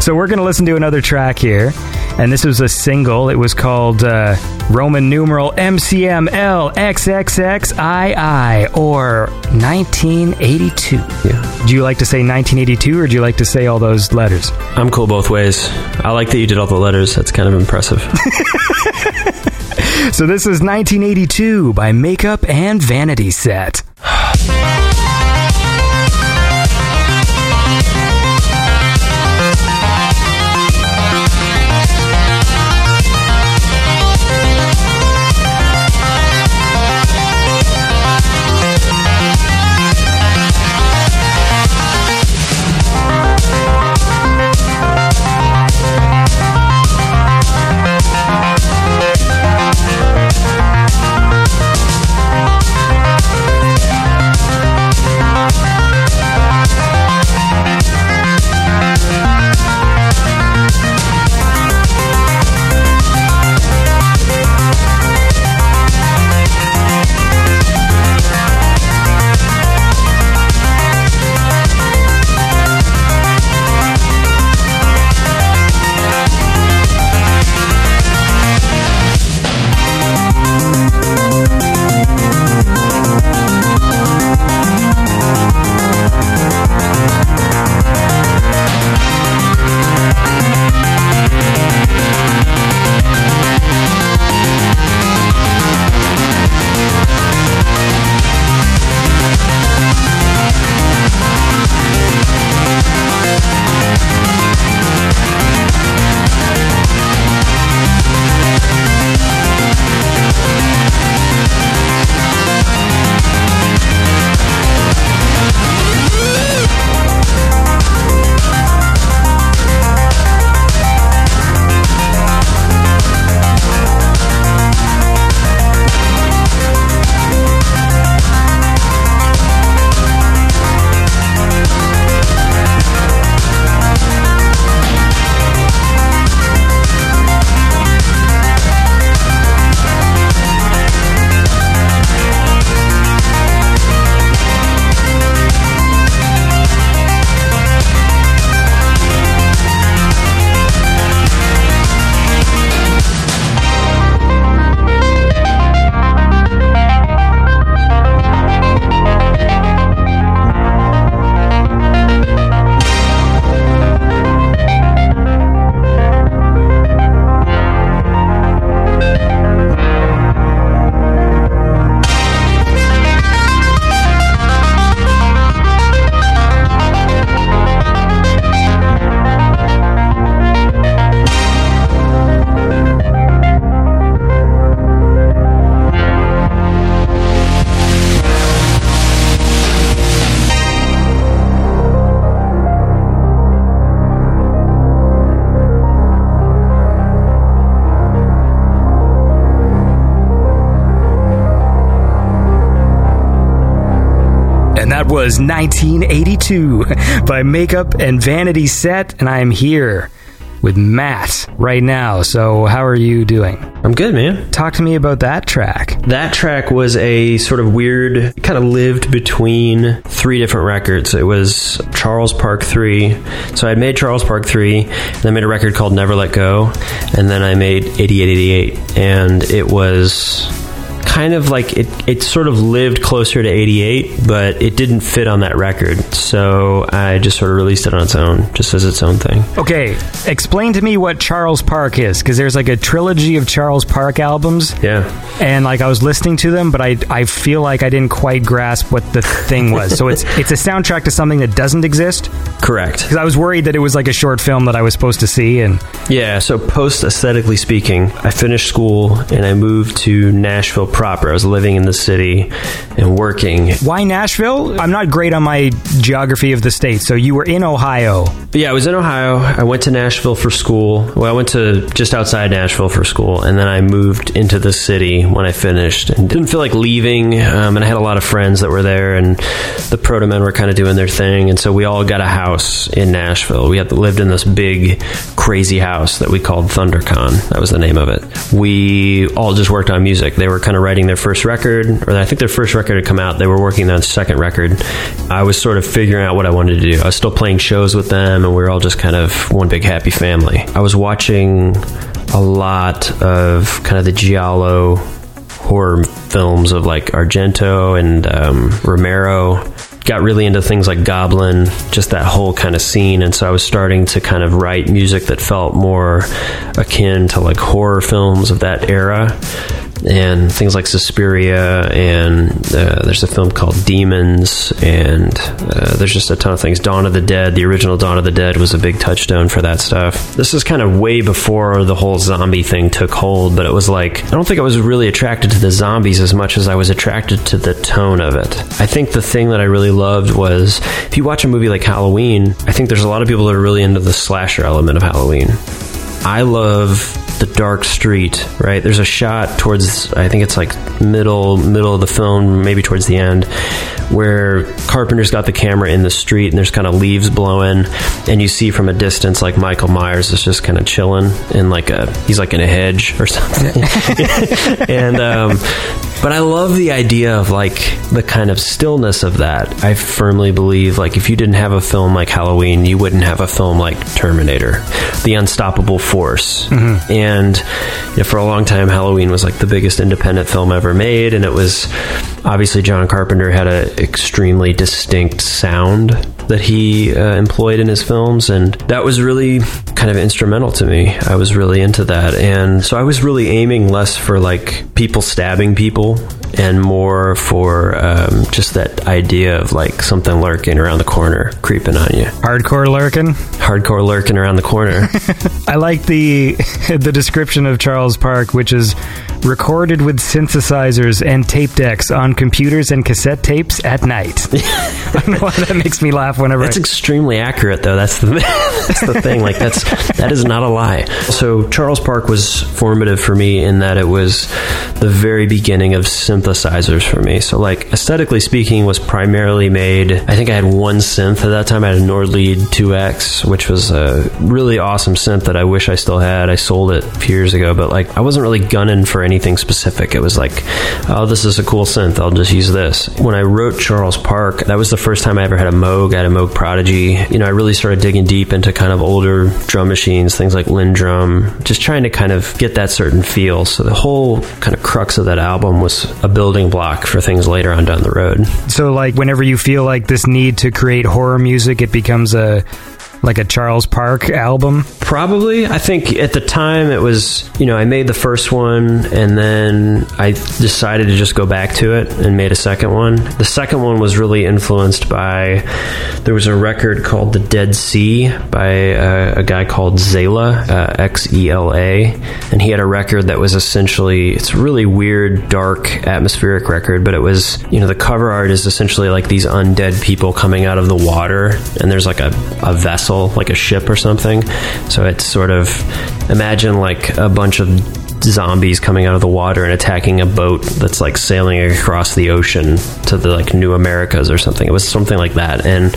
A: so we're going to listen to another track here. And this was a single. It was called uh, Roman numeral MCML XXXII or 1982.
B: Yeah.
A: Do you like to say 1982 or do you like to say all those letters?
B: I'm cool both ways. I like that you did all the letters. That's kind of impressive. *laughs*
A: So this is 1982 by Makeup and Vanity Set. *sighs* *sighs* *sighs* was 1982 *laughs* by Makeup and Vanity Set, and I am here with Matt right now. So, how are you doing?
B: I'm good, man.
A: Talk to me about that track.
B: That track was a sort of weird, kind of lived between three different records. It was Charles Park 3. So I made Charles Park 3, and I made a record called Never Let Go, and then I made 8888. And it was kind of like it, it sort of lived closer to 88, but it didn't fit on that record. So I just sort of released it on its own, just as its own thing.
A: Okay, explain to me what Charles Park is, because there's like a trilogy of Charles Park albums,
B: Yeah.
A: and like I was listening to them, but I I feel like I didn't quite grasp what the thing was. so it's it's a soundtrack to something that doesn't exist.
B: Correct.
A: Because I was worried that it was like a short film that I was supposed to see, and
B: Yeah, so post aesthetically speaking, I finished school and I moved to Nashville proper. I was living in the city and working.
A: why Nashville? I'm not great on my geography of the state. So you were in Ohio.
B: Yeah, I was in Ohio. I went to Nashville for school. Well, I went to just outside Nashville for school, and then I moved into the city when I finished, and didn't feel like leaving. Um, and I had a lot of friends that were there, and the Protomen were kind of doing their thing, and so we all got a house in Nashville. We had lived in this big, crazy house that we called ThunderCon. That was the name of it. We all just worked on music. They were kind of writing their first record, or I think their first record had come out. They were working on second record. I was sort of figuring out what I wanted to do. I was still playing shows with them, and we were all just kind of one big happy family. I was watching a lot of kind of the Giallo horror films of like Argento and um, Romero. Got really into things like Goblin, just that whole kind of scene. And so I was starting to kind of write music that felt more akin to like horror films of that era. And things like Suspiria, and uh, there's a film called Demons, and uh, there's just a ton of things. Dawn of the Dead, the original Dawn of the Dead, was a big touchstone for that stuff. This is kind of way before the whole zombie thing took hold, but it was like, I don't think I was really attracted to the zombies as much as I was attracted to the tone of it. I think the thing that I really loved was if you watch a movie like Halloween, I think there's a lot of people that are really into the slasher element of Halloween. I love the dark street, right? There's a shot towards I think it's like middle middle of the film, maybe towards the end, where Carpenter's got the camera in the street and there's kind of leaves blowing and you see from a distance like Michael Myers is just kind of chilling in like a he's like in a hedge or *laughs* something. *laughs* and um but I love the idea of like the kind of stillness of that. I firmly believe like if you didn't have a film like Halloween, you wouldn't have a film like Terminator, the unstoppable force. And you know, for a long time, Halloween was like the biggest independent film ever made, and it was obviously John Carpenter had an extremely distinct sound that he uh, employed in his films, and that was really kind of instrumental to me. I was really into that, and so I was really aiming less for like people stabbing people and more for um, just that idea of like something lurking around the corner, creeping on you,
A: Hardcore lurking.
B: hardcore lurking around the corner. *laughs*
A: I like the *laughs* the description of Charles Park, which is recorded with synthesizers and tape decks on computers and cassette tapes at night. *laughs* I don't know why that makes me laugh whenever.
B: That's
A: I,
B: extremely accurate, though. That's the that's the thing. Like that's that is not a lie. So Charles Park was formative for me in that it was the very beginning of synthesizers for me. So like aesthetically speaking, was primarily made. I think I had one synth at that time. I had a Nord Lead 2X, which was a really awesome synth that I wish I still had. I sold it a few years ago, but like I wasn't really gunning for anything specific. It was like, oh, this is a cool synth. I'll just use this. When I wrote Charles Park, that was the first time I ever had a Moog. I had a Moog Prodigy. You know, I really started digging deep into kind of older drum machines, things like LinnDrum, just trying to kind of get that certain feel. So the whole kind of crux of that album was a building block for things later on down the road.
A: so, like, whenever you feel like this need to create horror music, it becomes a like a Charles Park album.
B: Probably. I think at the time it was, you know, I made the first one and then I decided to just go back to it and made a second one. The second one was really influenced by, there was a record called The Dead Sea by uh, a guy called Xela, uh, X E L A. And he had a record that was essentially, it's a really weird, dark, atmospheric record, but it was, you know, the cover art is essentially like these undead people coming out of the water and there's like a, a vessel, like a ship or something. So it's sort of imagine like a bunch of zombies coming out of the water and attacking a boat that's like sailing across the ocean to the like New Americas or something. It was something like that, and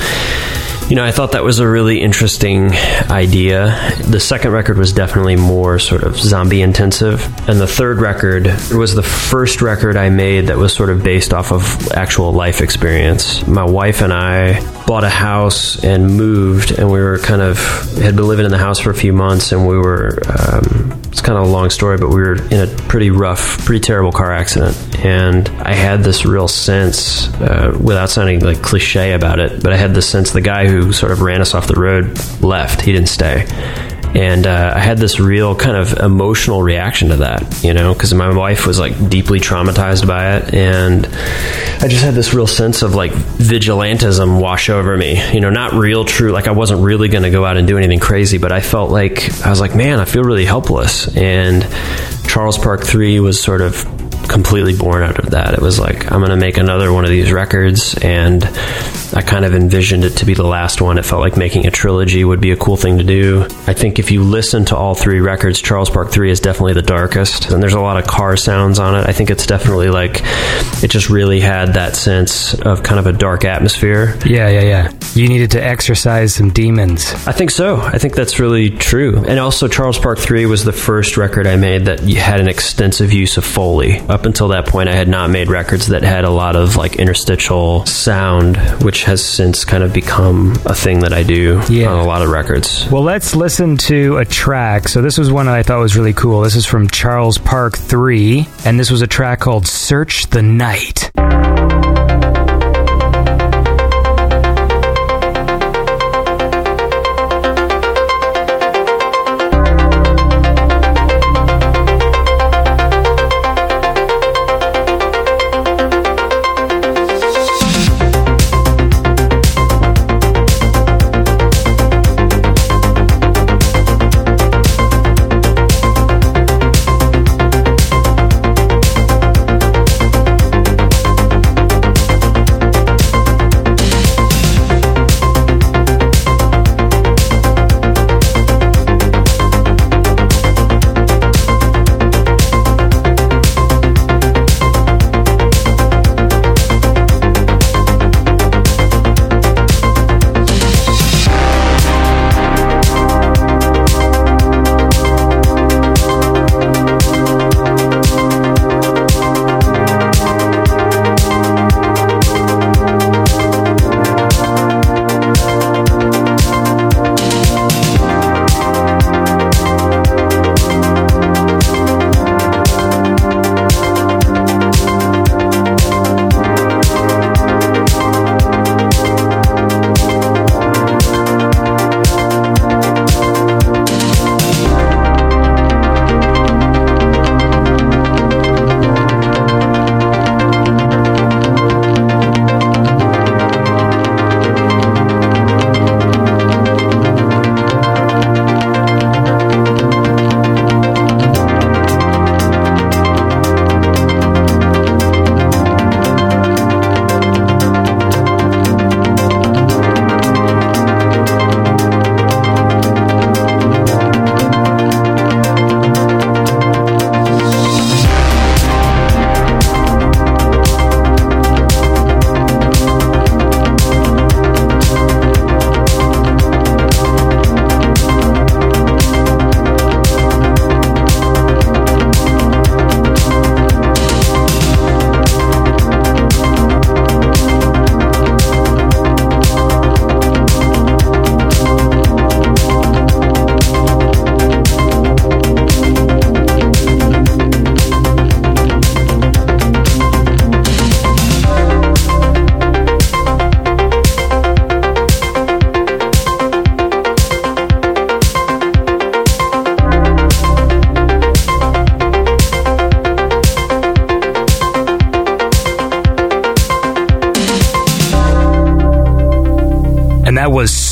B: you know, I thought that was a really interesting idea. The second record was definitely more sort of zombie intensive. And the third record was the first record I made that was sort of based off of actual life experience. My wife and I bought a house and moved, and we were kind of had been living in the house for a few months, and we were. Um, it's kind of a long story, but we were in a pretty rough, pretty terrible car accident, and I had this real sense, uh, without sounding like cliche about it, but I had this sense the guy who sort of ran us off the road left. He didn't stay. And uh, I had this real kind of emotional reaction to that, you know, because my wife was like deeply traumatized by it. And I just had this real sense of like vigilantism wash over me, you know, not real true. Like I wasn't really going to go out and do anything crazy, but I felt like I was like, man, I feel really helpless. And Charles Park 3 was sort of completely born out of that. It was like, I'm going to make another one of these records. And I kind of envisioned it to be the last one. It felt like making a trilogy would be a cool thing to do. I think if you listen to all three records, Charles Park 3 is definitely the darkest. And there's a lot of car sounds on it. I think it's definitely like, it just really had that sense of kind of a dark atmosphere.
A: Yeah, yeah, yeah. You needed to exercise some demons.
B: I think so. I think that's really true. And also, Charles Park 3 was the first record I made that had an extensive use of Foley. Up until that point, I had not made records that had a lot of like interstitial sound, which has since kind of become a thing that I do
A: Yeah.
B: on a lot of records.
A: Well, let's listen to a track. So, this was one that I thought was really cool. This is from Charles Park 3, and this was a track called Search the Night.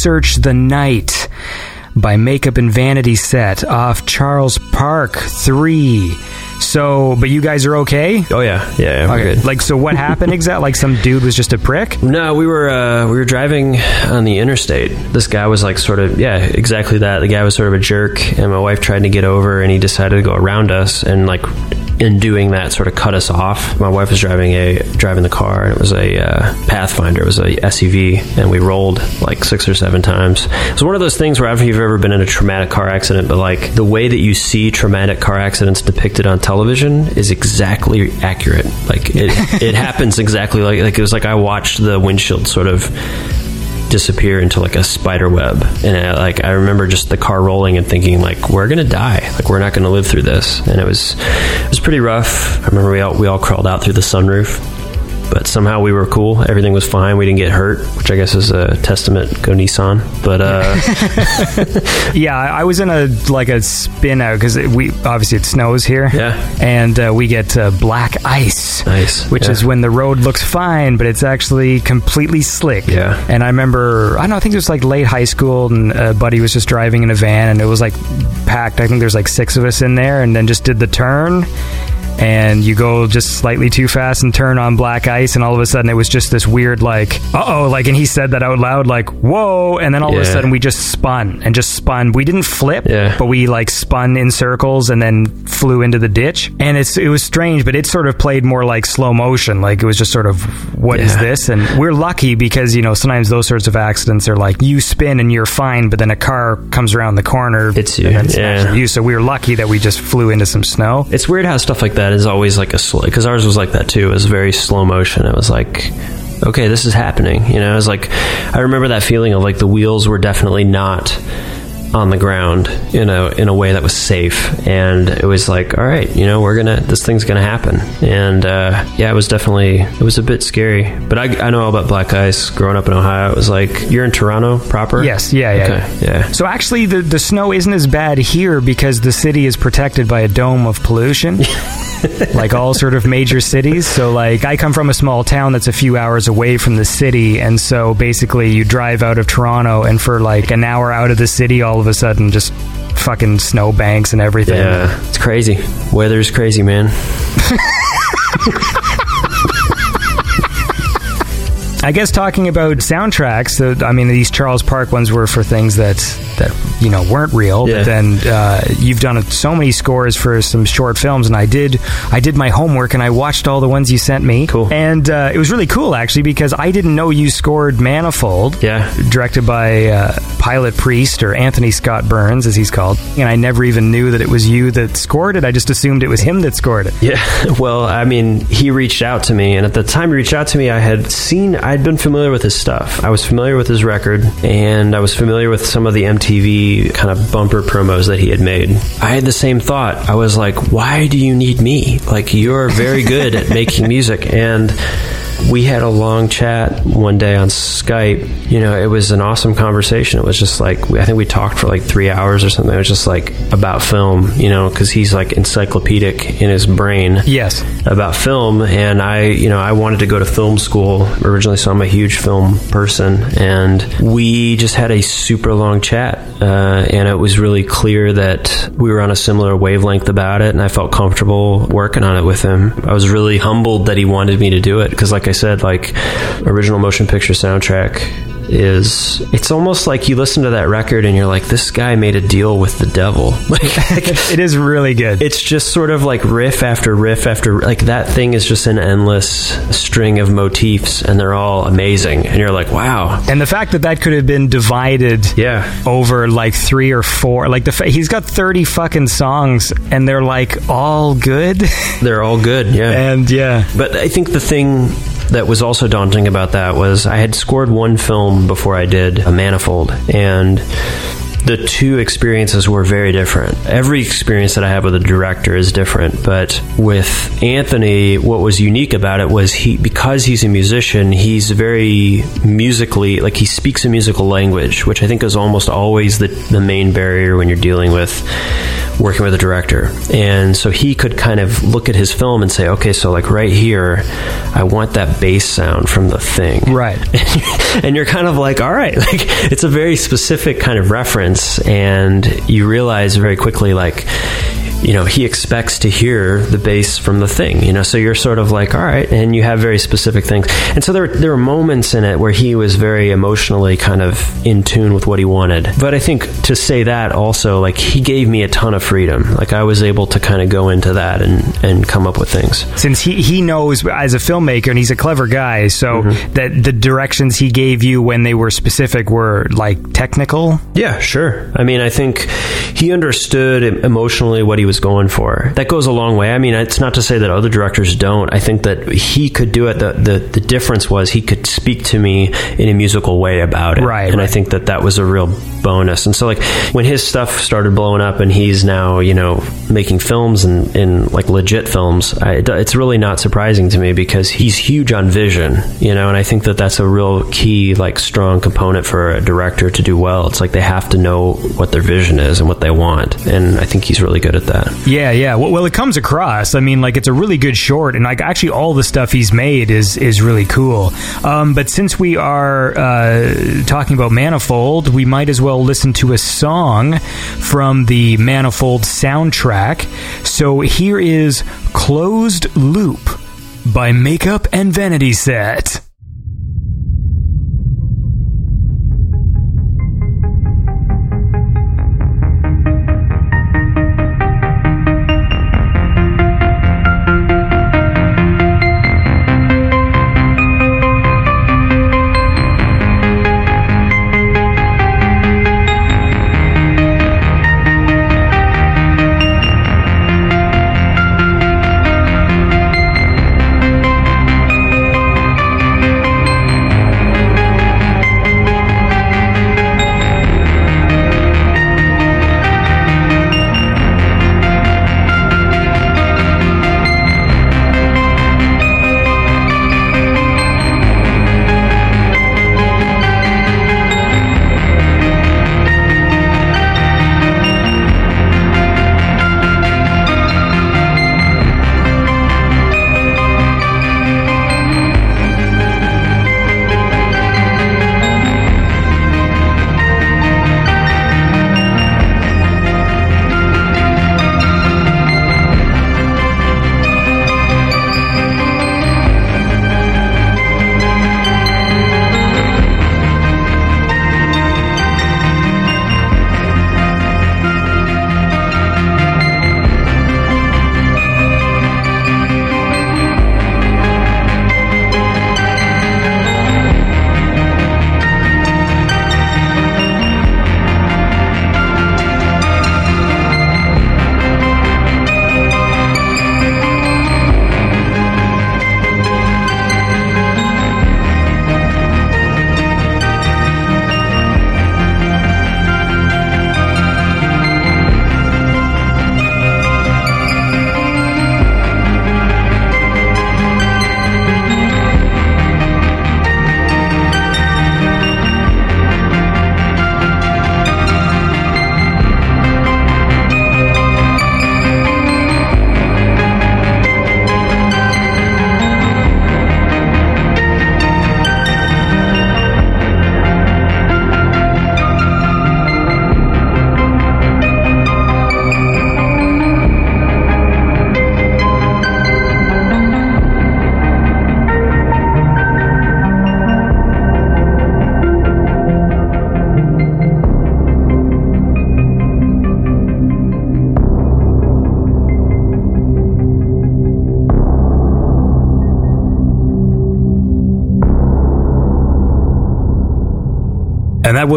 A: Search the Night. by Makeup and Vanity Set off Charles Park 3. So, but you guys are okay?
B: Oh yeah, yeah, yeah we're
A: Okay.
B: good.
A: Like, so what happened *laughs* exactly? Like, some dude was just a prick?
B: No, we were uh, we were driving on the interstate. This guy was like sort of yeah, exactly that. The guy was sort of a jerk, and my wife tried to get over, and he decided to go around us, and like in doing that, sort of cut us off. My wife was driving a driving the car, and it was a uh, Pathfinder. It was a SUV, and we rolled like six or seven times. It's one of those things where if you've ever been in a traumatic car accident, but like the way that you see traumatic car accidents depicted on television is exactly accurate. Like it, *laughs* it happens exactly like like it was like I watched the windshield sort of disappear into like a spider web. And I, like i remember just the car rolling and thinking like we're gonna die. Like we're not gonna live through this. And it was it was pretty rough. I remember we all we all crawled out through the sunroof but somehow we were cool everything was fine we didn't get hurt which i guess is a testament go nissan but uh *laughs*
A: Yeah, I was in a like a spin out because we obviously it snows here.
B: Yeah.
A: and uh, we get uh, black ice.
B: Nice,
A: which
B: yeah.
A: is when the road looks fine, but it's actually completely slick.
B: Yeah.
A: and I remember I don't know, I think it was like late high school, and a buddy was just driving in a van, and it was like packed. I think there's like six of us in there, and then just did the turn. And you go just slightly too fast and turn on black ice, and all of a sudden it was just this weird, like, uh oh, like, and he said that out loud, like, whoa, and then all of a sudden we just spun and just spun. We didn't flip,
B: Yeah.
A: but we like spun in circles and then flew into the ditch. And it's it was strange, but it sort of played more like slow motion. Like it was just sort of what is
B: Yeah.
A: this? And we're lucky because you know sometimes those sorts of accidents are like you spin and you're fine, but then a car comes around the corner,
B: Hits you,
A: and then
B: yeah.
A: you. So we were lucky that we just flew into some snow.
B: It's weird how stuff like that is always like a slow because ours was like that too. It was very slow motion. It was like, okay, this is happening. You know, it was like I remember that feeling of like the wheels were definitely not on the ground in a in a way that was safe, and it was like, all right, you know, we're gonna this thing's gonna happen, and uh, yeah, it was definitely it was a bit scary. But I, I know all about black ice. Growing up in Ohio, it was like you're in Toronto proper.
A: Yes, yeah, yeah.
B: Okay, yeah.
A: So actually, the the snow isn't as bad here because the city is protected by a dome of pollution. *laughs* *laughs* like all sort of major cities. So, like, I come from a small town that's a few hours away from the city, and so basically, you drive out of Toronto, and for like an hour out of the city, all of a sudden, just fucking snow banks and everything.
B: Yeah, it's crazy. Weather's crazy, man. *laughs*
A: I guess talking about soundtracks, I mean, these Charles Park ones were for things that that you know weren't real.
B: Yeah.
A: But then uh, you've done so many scores for some short films, and I did I did my homework and I watched all the ones you sent me.
B: Cool.
A: and uh, it was really cool actually because I didn't know you scored Manifold.
B: Yeah.
A: directed by uh, Pilotpriest or Anthony Scott Burns, as he's called, and I never even knew that it was you that scored it. I just assumed it was him that scored it.
B: Yeah, *laughs* well, I mean, he reached out to me, and at the time he reached out to me, I had seen, I'd been familiar with his stuff. I was familiar with his record, and I was familiar with some of the MTV kind of bumper promos that he had made. I had the same thought. I was like, why do you need me? Like, you're very good at making music, and we had a long chat one day on Skype. You know, it was an awesome conversation. It was just like I think we talked for like three hours or something. It was just like about film, you know, because he's like encyclopedic in his brain
A: Yes.
B: about film and I you know I wanted to go to film school originally so I'm a huge film person and we just had a super long chat uh, and it was really clear that we were on a similar wavelength about it and I felt comfortable working on it with him I was really humbled that he wanted me to do it because like I said like original motion picture soundtrack is it's almost like you listen to that record and you're like this guy made a deal with the devil. *laughs* Like *laughs*
A: It is really good.
B: it's just sort of like riff after riff after like that thing is just an endless string of motifs and they're all amazing. And you're like wow.
A: And the fact that that could have been divided
B: yeah.
A: over like three or four, like the fa- he's got thirty fucking songs, and they're like all good.
B: they're all good yeah. *laughs*
A: And yeah,
B: but i think the thing that was also daunting about that was i had scored one film before i did a manifold and the two experiences were very different. Every experience that I have with a director is different, but with Anthony, what was unique about it was he because he's a musician, he's very musically like he speaks a musical language, which I think is almost always the the main barrier when you're dealing with working with a director. And so he could kind of look at his film and say, okay, so like right here, I want that bass sound from the thing.
A: Right. *laughs*
B: and you're kind of like, all right, *laughs* like it's a very specific kind of reference, and you realize very quickly, like, you know, he expects to hear the bass from the thing, you know, so you're sort of like, all right, and you have very specific things. And so there, were- there were moments in it where he was very emotionally kind of in tune with what he wanted. But I think to say that also, like, he gave me a ton of freedom. Like, I was able to kind of go into that and, and come up with things.
A: Since he, he knows as a filmmaker and he's a clever guy, so
B: Mm-hmm.
A: that the directions he gave you when they were specific were like technical.
B: Yeah, sure. I mean, I think he understood emotionally what he was going for. That goes a long way. I mean, it's not to say that other directors don't. I think that he could do it. The, the, the difference was he could speak to me in a musical way about it.
A: Right,
B: And I think that that was a real bonus. And so, like, when his stuff started blowing up and he's now, you know, making films and, and like legit films, I, it's really not surprising to me because he's huge on vision, you know, and I think that that's a real key, like, strong component for a director to do well. It's like they have to know what their vision is and what they want. And I think he's really good at that.
A: Yeah, yeah. Well, well, it comes across. I mean, like it's a really good short, and like actually all the stuff he's made is is really cool. Um, but since we are uh, talking about Manifold, we might as well listen to a song from the Manifold soundtrack. So here is "Closed Loop" by Makeup and Vanity Set.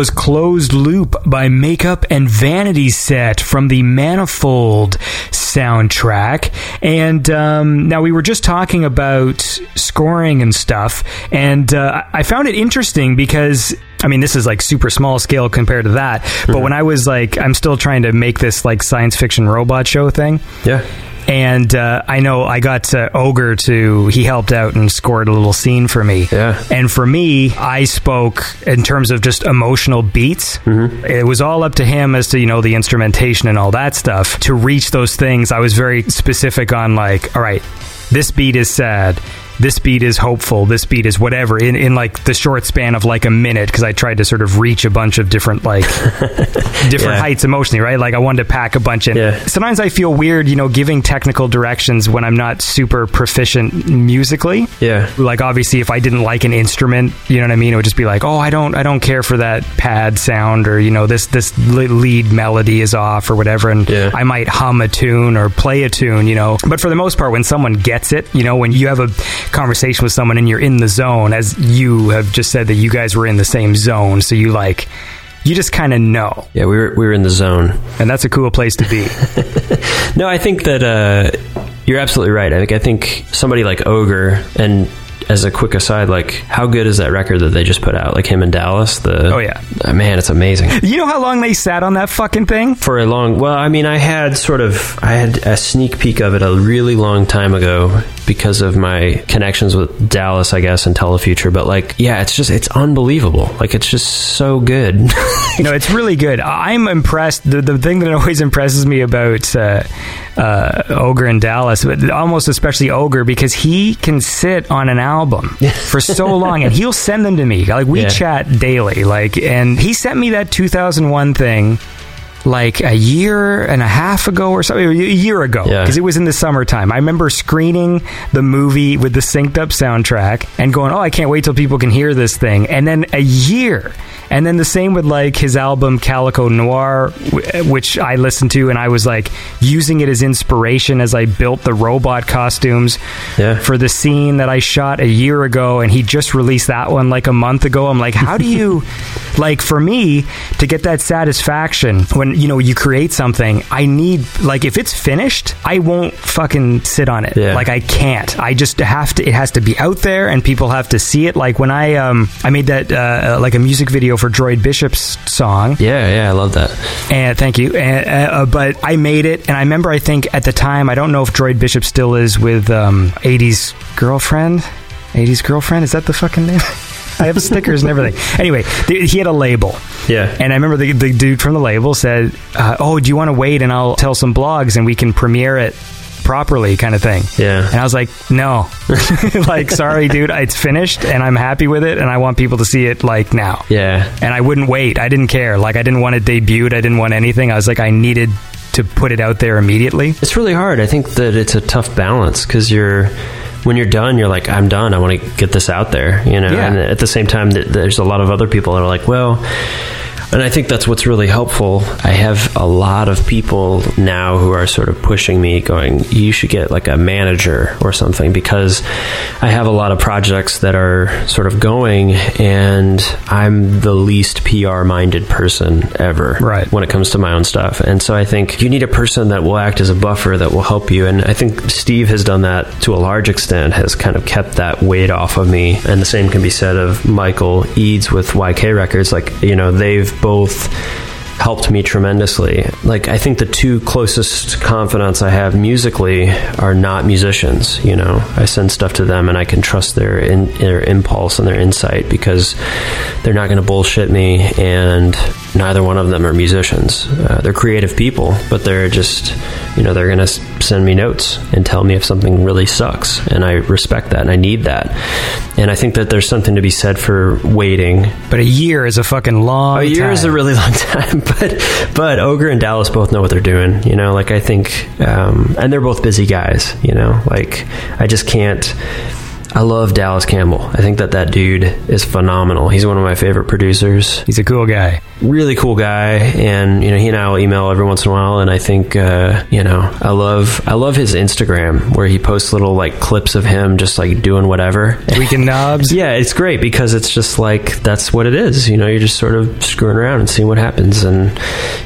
A: Was Closed Loop by Makeup and Vanity Set from the Manifold soundtrack. And um, now we were just talking about scoring and stuff. And uh, I found it interesting because. I mean, this is like super small scale compared to that. But when I was like, I'm still trying to make this like science fiction robot show thing.
B: Yeah.
A: And uh, I know I got uh, Ogre to, he helped out and scored a little scene for me.
B: Yeah.
A: And for me, I spoke in terms of just emotional beats.
B: Mm-hmm.
A: It was all up to him as to, you know, the instrumentation and all that stuff. To reach those things, I was very specific on, like, all right, this beat is sad. This beat is hopeful. This beat is whatever in, in like the short span of like a minute because I tried to sort of reach a bunch of different like *laughs* different
B: Yeah.
A: heights emotionally, right? Like I wanted to pack a bunch in.
B: Yeah.
A: Sometimes I feel weird, you know, giving technical directions when I'm not super proficient musically
B: Yeah.
A: like obviously if i didn't like an instrument you know what i mean it would just be like oh i don't i don't care for that pad sound or you know this this lead melody is off or whatever and
B: Yeah.
A: i might hum a tune or play a tune you know but for the most part when someone gets it you know when you have a conversation with someone and you're in the zone as you have just said that you guys were in the same zone so you like you just kind of know
B: Yeah, we were we were in the zone.
A: and that's a cool place to be *laughs* *laughs*
B: No, I think that uh, you're absolutely right. I think I think somebody like Ogre and as a quick aside, like how good is that record that they just put out? Like him in Dallas. The
A: Oh, yeah.
B: uh, man, it's amazing.
A: you know how long they sat on that fucking thing
B: For a long, well, I mean, I had sort of, I had a sneak peek of it a really long time ago because of my connections with Dallas, I guess, and Telefuture. But like, yeah, it's just, it's unbelievable. Like, it's just so good. *laughs*
A: no, it's really good. I'm impressed. The, the thing that *laughs* always impresses me about uh, uh, Ogre in Dallas, but almost especially Ogre, because he can sit on an album for so *laughs* long, and he'll send them to me. Like we
B: Yeah.
A: chat daily. Like, and he sent me that 2001 thing. Like a year and a half ago or something, a year ago,
B: Yeah.
A: because it was in the summertime. I remember screening the movie with the synced up soundtrack and going, "Oh, I can't wait till people can hear this thing." And then a year, and then the same with like his album Calico Noir, which I listened to, and I was like using it as inspiration as I built the robot costumes
B: Yeah.
A: for the scene that I shot a year ago, and he just released that one like a month ago. I'm like, how do you, *laughs* like, for me to get that satisfaction when you know you create something? I need like if it's finished, I won't fucking sit on it.
B: Yeah.
A: Like I can't. I just have to. It has to be out there, and people have to see it. Like when I um I made that uh, like a music video for Droid Bishop's song.
B: yeah, yeah, I love that.
A: And thank you. And, uh, but I made it, and I remember. I think at the time, I don't know if Droid Bishop still is with um, 80s girlfriend. 80s girlfriend is that the fucking name? *laughs* I have stickers and everything. Anyway, th- he had a label.
B: Yeah.
A: And I remember the, the dude from the label said, uh, "Oh, do you want to wait and I'll tell some blogs and we can premiere it properly, kind of thing."
B: Yeah.
A: And I was like, "No, *laughs* *laughs* like, sorry, dude, it's finished and I'm happy with it, and I want people to see it like now."
B: Yeah.
A: and I wouldn't wait. I didn't care. Like I didn't want it debuted. I didn't want anything. I was like I needed to put it out there immediately.
B: It's really hard. I think that it's a tough balance because you're when you're done, you're like, I'm done. I want to get this out there, you know.
A: Yeah.
B: And at the same time, th- there's a lot of other people that are like, well. And I think that's what's really helpful. I have a lot of people now who are sort of pushing me, going, you should get like a manager or something because I have a lot of projects that are sort of going, and I'm the least PR minded person ever
A: Right.
B: when it comes to my own stuff. And so I think you need a person that will act as a buffer that will help you. And I think Steve has done that to a large extent, has kind of kept that weight off of me. And the same can be said of Michael Eads with YK Records. Like, you know, they've both helped me tremendously. Like I think the two closest confidants I have musically are not musicians, you know. I send stuff to them and I can trust their in, their impulse and their insight because they're not going to bullshit me and neither one of them are musicians. Uh, they're creative people, but they're just, you know, they're going to send me notes and tell me if something really sucks and I respect that and I need that. And I think that there's something to be said for waiting
A: But a year is a fucking long.
B: a year is a really *laughs* long time, but but Ogre and Dallas both know what they're doing. You know, like I think, um, and they're both busy guys. You know, like I just can't. I love Dallas Campbell. I think that that dude is phenomenal. He's one of my favorite producers.
A: He's a cool guy.
B: Really cool guy, and you know he and I will email every once in a while. And I think uh, you know I love I love his Instagram where he posts little like clips of him just like doing whatever.
A: Weekend knobs. *laughs*
B: Yeah, it's great because it's just like that's what it is. You know, you're just sort of screwing around and seeing what happens. And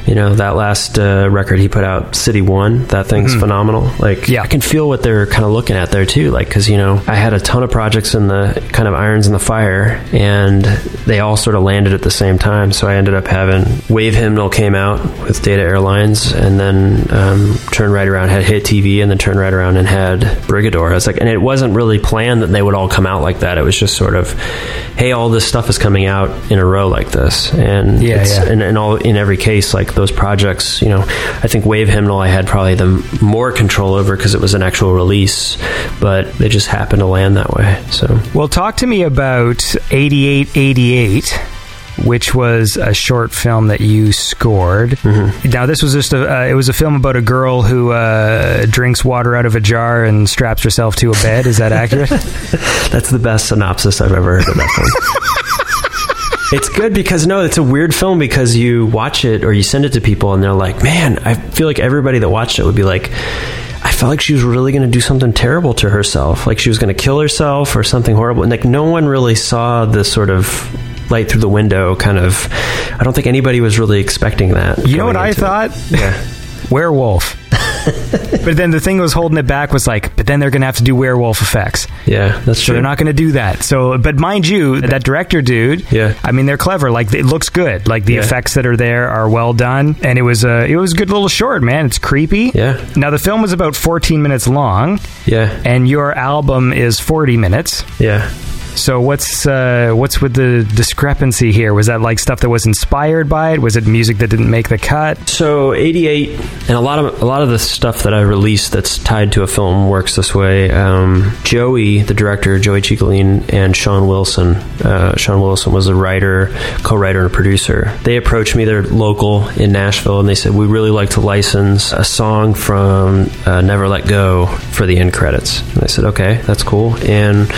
B: you know, that last uh, record he put out, City One, that thing's phenomenal. Like,
A: Mm-hmm. Yeah.
B: I can feel what they're kind of looking at there too. Like, because you know, I had a ton ton of projects in the kind of irons in the fire, and they all sort of landed at the same time. So I ended up having Wave Hymnal came out with Data Airlines, and then um, turned right around had Hit TV, and then turned right around and had Brigador. I was like, and it wasn't really planned that they would all come out like that. It was just sort of, hey, all this stuff is coming out in a row like this, and
A: Yeah,
B: it's,
A: yeah.
B: and, and all in every case, like those projects, you know, I think Wave Hymnal I had probably the more control over because it was an actual release, but they just happened to land that way. So
A: Well, talk to me about 8888, which was a short film that you scored.
B: Mm-hmm.
A: Now, this was just a, uh, it was a film about a girl who uh, drinks water out of a jar and straps herself to a bed. Is that accurate? *laughs*
B: that's the best synopsis I've ever heard of that film. *laughs* It's good because no, it's a weird film because you watch it or you send it to people and they're like, "Man, I feel like everybody that watched it would be like, felt like she was really going to do something terrible to herself, like she was going to kill herself or something horrible." And like no one really saw the sort of light through the window kind of I don't think anybody was really expecting that.
A: You know what I
B: into it.
A: thought?
B: Yeah. *laughs*
A: Werewolf. But then the thing that was holding it back was like, but then they're going to have to do werewolf effects.
B: Yeah, that's
A: So
B: true.
A: they're not going to do that. So, but mind you, that director dude,
B: Yeah.
A: I mean, they're clever. Like it looks good. Like the
B: Yeah.
A: effects that are there are well done, and it was a it was a good little short, man. It's creepy.
B: Yeah.
A: Now the film was about 14 minutes long,
B: Yeah.
A: and your album is 40 minutes.
B: Yeah.
A: So what's uh, what's with the discrepancy here? Was that like stuff that was inspired by it? Was it music that didn't make the cut?
B: So 88 and a lot of a lot of the stuff that I released that's tied to a film works this way. Um, Joey, the director, Joey Ciccoline, and Sean Wilson. Uh, Sean Wilson was a writer, co-writer, and producer. They approached me. They're local in Nashville, and they said we really like to license a song from uh, Never Let Go for the end credits. And I said okay, that's cool. And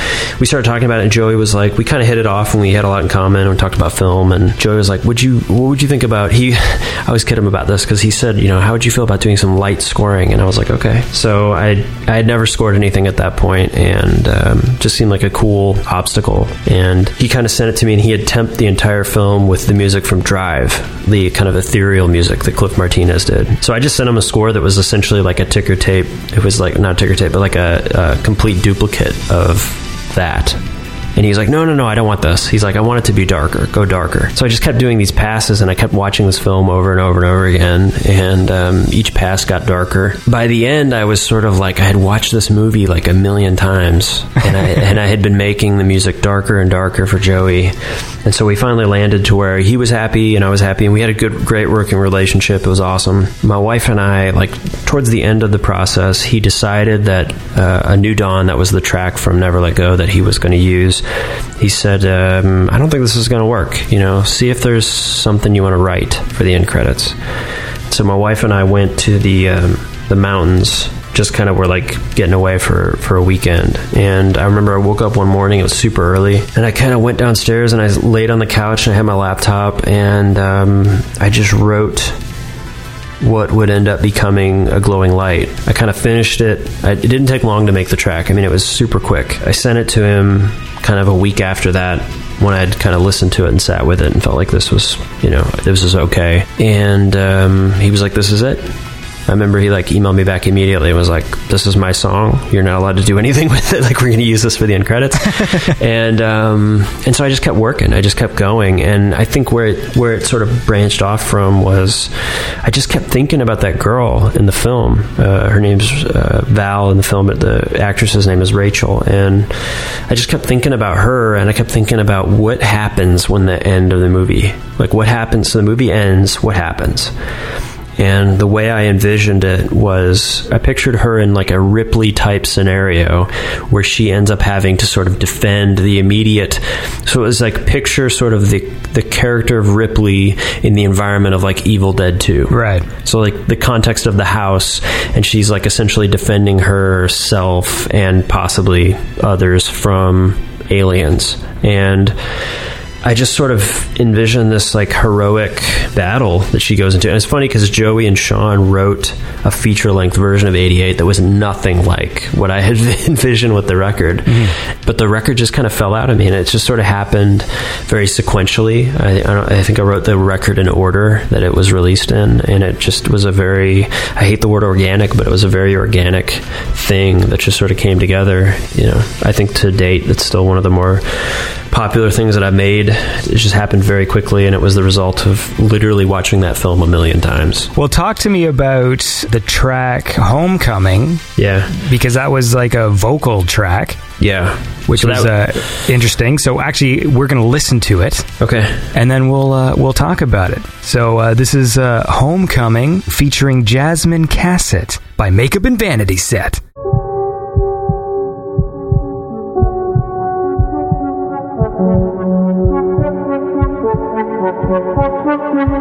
B: we started talking about it. And Joey was like, we kind of hit it off, and we had a lot in common. And we talked about film. And Joey was like, would you what would you think about he? *laughs* I always kid him about this because he said, you know, how would you feel about doing some light scoring? And I was like, okay. So I I had never scored anything at that point, and um, just seemed like a cool obstacle. And he kind of sent it to me, and he had temped the entire film with the music from Drive, the kind of ethereal music that Cliff Martinez did. So I just sent him a score that was essentially like a ticker tape. It was like not ticker tape, but like a, a complete duplicate of that. And he's like, no, no, no, I don't want this. He's like, I want it to be darker. Go darker. So I just kept doing these passes and I kept watching this film over and over and over again. And um, each pass got darker. By the end, I was sort of like, I had watched this movie like a million times. *laughs* And I, and I had been making the music darker and darker for Joey. And so we finally landed to where he was happy and I was happy. And we had a good, great working relationship. It was awesome. My wife and I, like, towards the end of the process, he decided that uh, a new dawn that was the track from Never Let Go that he was going to use. He said, um, "I don't think this is going to work. You know, see if there's something you want to write for the end credits." So my wife and I went to the um, the mountains. Just kind of were like getting away for, for a weekend. And I remember I woke up one morning, it was super early, and I kind of went downstairs and I laid on the couch and I had my laptop and um, I just wrote what would end up becoming a glowing light. I kind of finished it. I, it didn't take long to make the track. I mean, it was super quick. I sent it to him kind of a week after that when I'd kind of listened to it and sat with it and felt like this was, you know, this was okay. And um, he was like, this is it. I remember he like emailed me back immediately and was like, "This is my song. You're not allowed to do anything *laughs* with it. Like we're going to use this for the end credits." *laughs* and um, and so I just kept working. I just kept going. And I think where it where it sort of branched off from was I just kept thinking about that girl in the film. Uh, her name's uh, Val in the film, but the actress's name is Rachel. And I just kept thinking about her, and I kept thinking about what happens when the end of the movie, like what happens. So the movie ends. What happens? And the way I envisioned it was I pictured her in like a Ripley type scenario where she ends up having to sort of defend the immediate. So it was like picture sort of the, the character of Ripley in the environment of like Evil Dead 2.
A: Right.
B: So like the context of the house, and she's like essentially defending herself and possibly others from aliens. And I just sort of envision this like heroic battle that she goes into. And it's funny because Joey and Sean wrote a feature length version of 88 that was nothing like what I had *laughs* envisioned with the record. Mm-hmm. But the record just kind of fell out of me and it just sort of happened very sequentially. I, I, don't, I think I wrote the record in order that it was released in. And it just was a very, I hate the word organic, but it was a very organic thing that just sort of came together. You know, I think to date, it's still one of the more popular things that I've made. It just happened very quickly, and it was the result of literally watching that film a million times.
A: Well, talk to me about the track Homecoming,
B: Yeah,
A: because that was like a vocal track,
B: yeah.
A: which
B: So
A: was
B: that-
A: uh, interesting. So actually, we're going to listen to it.
B: okay.
A: and then we'll uh, we'll talk about it. So uh, this is uh, Homecoming featuring Jasmine Cassett by Makeup and Vanity Set.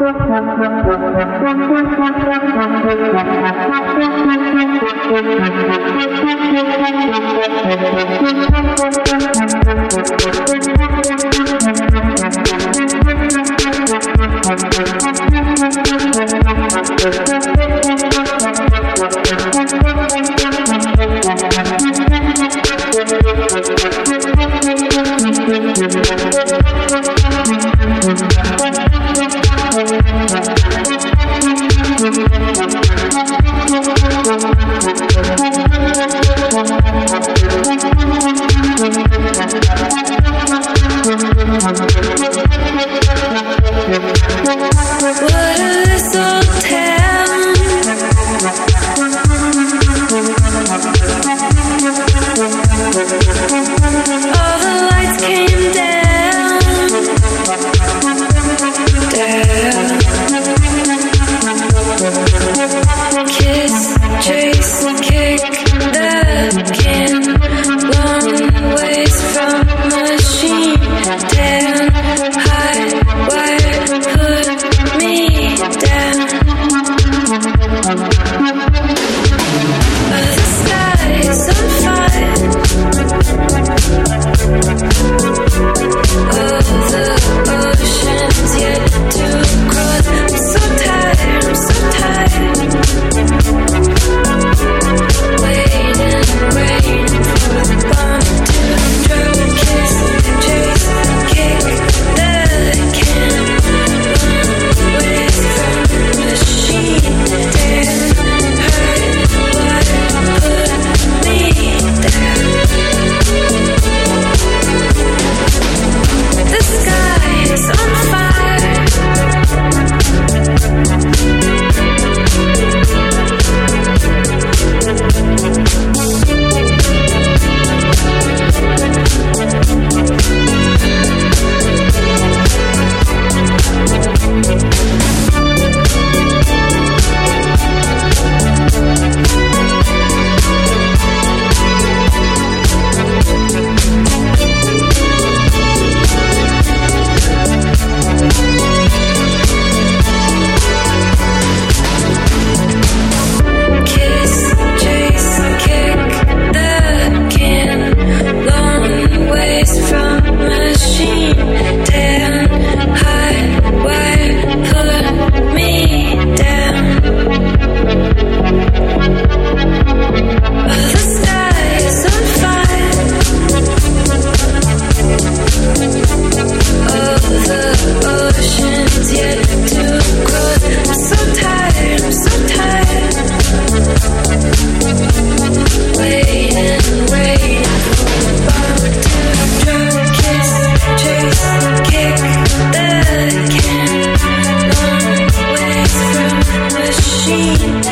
C: What
A: need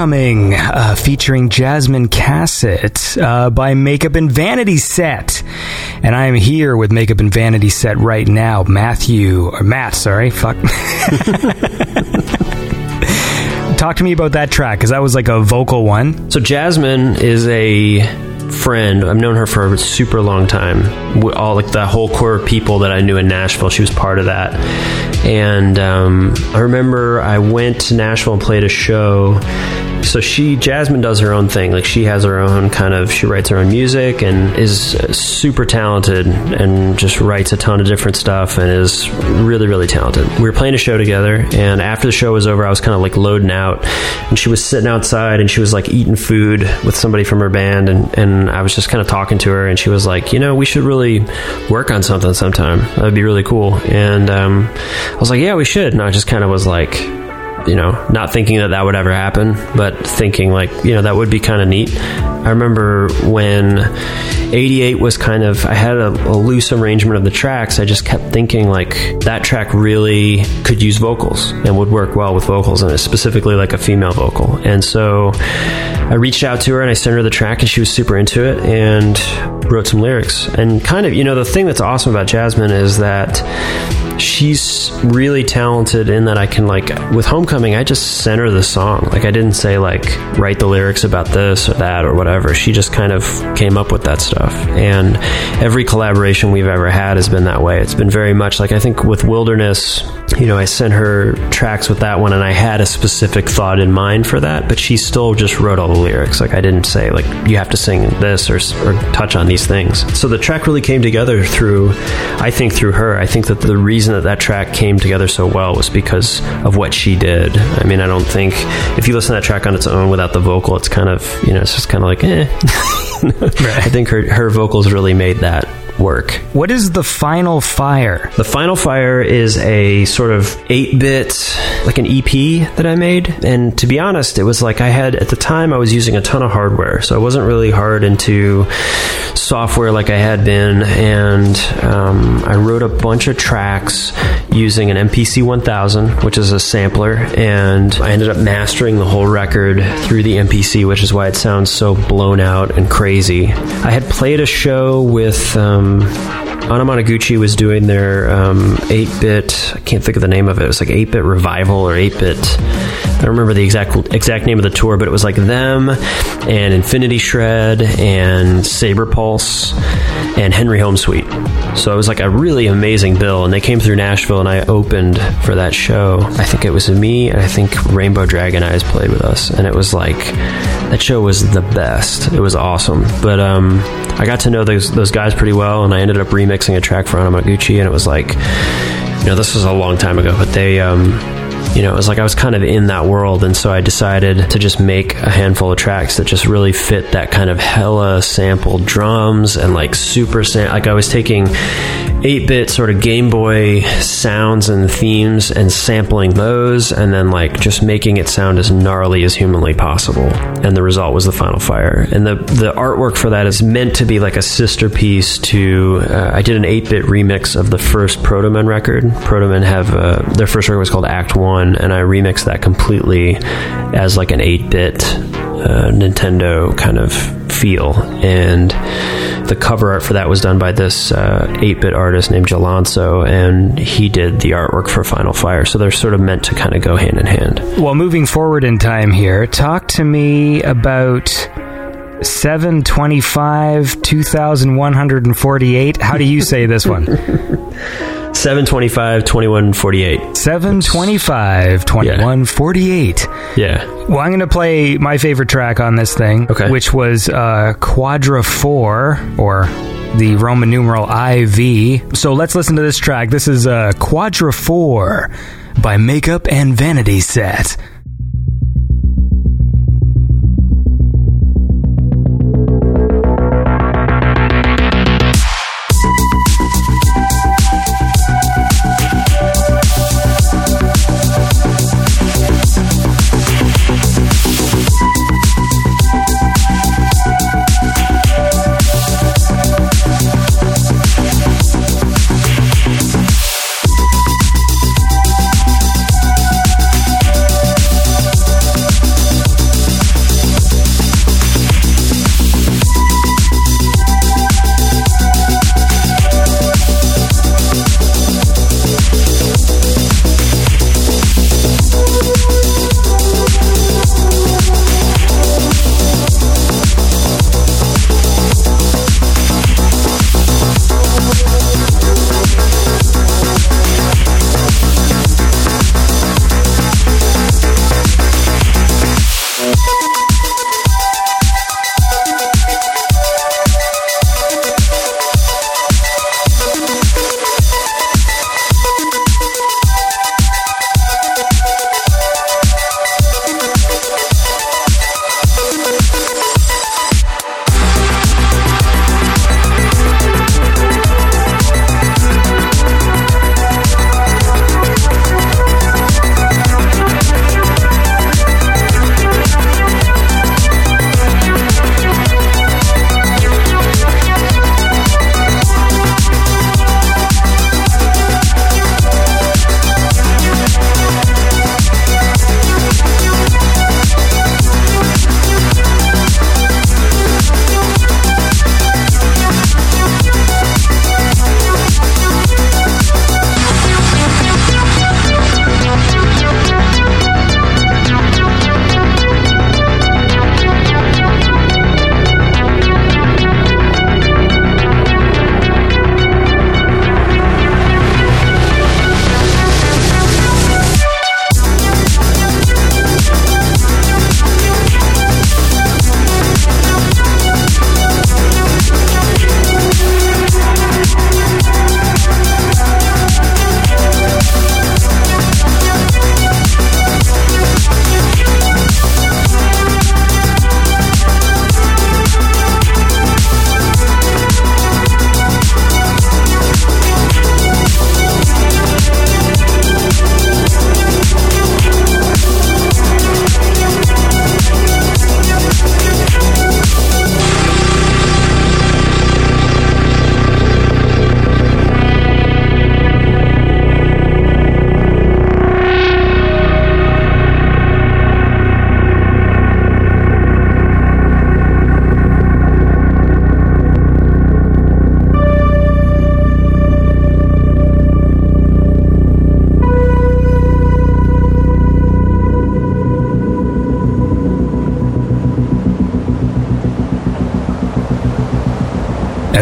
A: Homecoming, uh, featuring Jasmine Cassett uh, by Makeup and Vanity Set. And I am here with Makeup and Vanity Set right now. Matthew, or Matt, sorry, fuck. *laughs* Talk to me about that track, because that was like a vocal one.
B: So Jasmine is a friend. I've known her for a super long time. All like the whole core of people that I knew in Nashville, she was part of that. And um, I remember I went to Nashville and played a show. So she, Jasmine, does her own thing. Like she has her own kind of. She writes her own music and is super talented and just writes a ton of different stuff and is really, really talented. We were playing a show together, and after the show was over, I was kind of like loading out, and she was sitting outside and she was like eating food with somebody from her band, and and I was just kind of talking to her, and she was like, you know, we should really work on something sometime. That'd be really cool. And um, I was like, yeah, we should. And I just kind of was like, you know, not thinking that that would ever happen, but thinking like, you know, that would be kind of neat. I remember when 88 was kind of, I had a, a loose arrangement of the tracks. I just kept thinking like that track really could use vocals and would work well with vocals and specifically like a female vocal. And so I reached out to her and I sent her the track and she was super into it and wrote some lyrics. And kind of, you know, the thing that's awesome about Jasmine is that she's really talented in that I can like with Homecoming I just sent her the song. Like I didn't say like write the lyrics about this or that or whatever. She just kind of came up with that stuff. And every collaboration we've ever had has been that way. It's been very much like I think with Wilderness you know I sent her tracks with that one and I had a specific thought in mind for that but she still just wrote all the lyrics. Like I didn't say like you have to sing this or, or touch on these things so the track really came together through I think through her I think that the reason that that track came together so well was because of what she did. I mean, I don't think if you listen to that track on its own without the vocal, it's kind of you know, it's just kind of like eh. *laughs* I think her her vocals really made that work.
A: What is the final fire?
B: The Final Fire is a sort of 8 bit, like an EP that I made. And to be honest, it was like I had, at the time, I was using a ton of hardware. So I wasn't really hard into software like I had been. And um, I wrote a bunch of tracks using an MPC 1000, which is a sampler. And I ended up mastering the whole record through the MPC, which is why it sounds so blown out and crazy. I had played a show with. Um, Anamanaguchi was doing their um, 8-bit. I can't think of the name of it. It was like 8-bit revival or 8-bit. I remember the exact exact name of the tour, but it was like them and Infinity Shred and Saberpulse and Henry Homesweet. So it was like a really amazing bill, and they came through Nashville, and I opened for that show. I think it was me, and I think Rainbow Dragon Eyes played with us, and it was like that show was the best. It was awesome, but um, I got to know those those guys pretty well, and I ended up remixing a track for Anamanaguchi, and it was like, you know, this was a long time ago, but they. Um, you know, it was like I was kind of in that world, and so I decided to just make a handful of tracks that just really fit that kind of hella sampled drums and like super sam- like I was taking 8-bit sort of Game Boy sounds and themes and sampling those, and then like just making it sound as gnarly as humanly possible. And the result was the Final Fire. And the the artwork for that is meant to be like a sister piece to. Uh, I did an 8-bit remix of the first Protomen record. Protomen have uh, their first record was called Act One, and I remixed that completely as like an 8-bit uh, Nintendo kind of feel. And the cover art for that was done by this uh, 8-bit artist named Jalonso, and he did the artwork for Final Fire. So they're sort of meant to kind of go hand in hand.
A: Well, moving forward in time here, talk to me about 725 2148. How do you say this one? *laughs*
B: 725, 21, 48.
A: 725 2148.
B: Yeah.
A: Well, I'm going to play my favorite track on this thing,
B: Okay.
A: which was uh, Quadra 4 or the Roman numeral IV. So let's listen to this track. This is uh, Quadra 4 by Makeup and Vanity Set.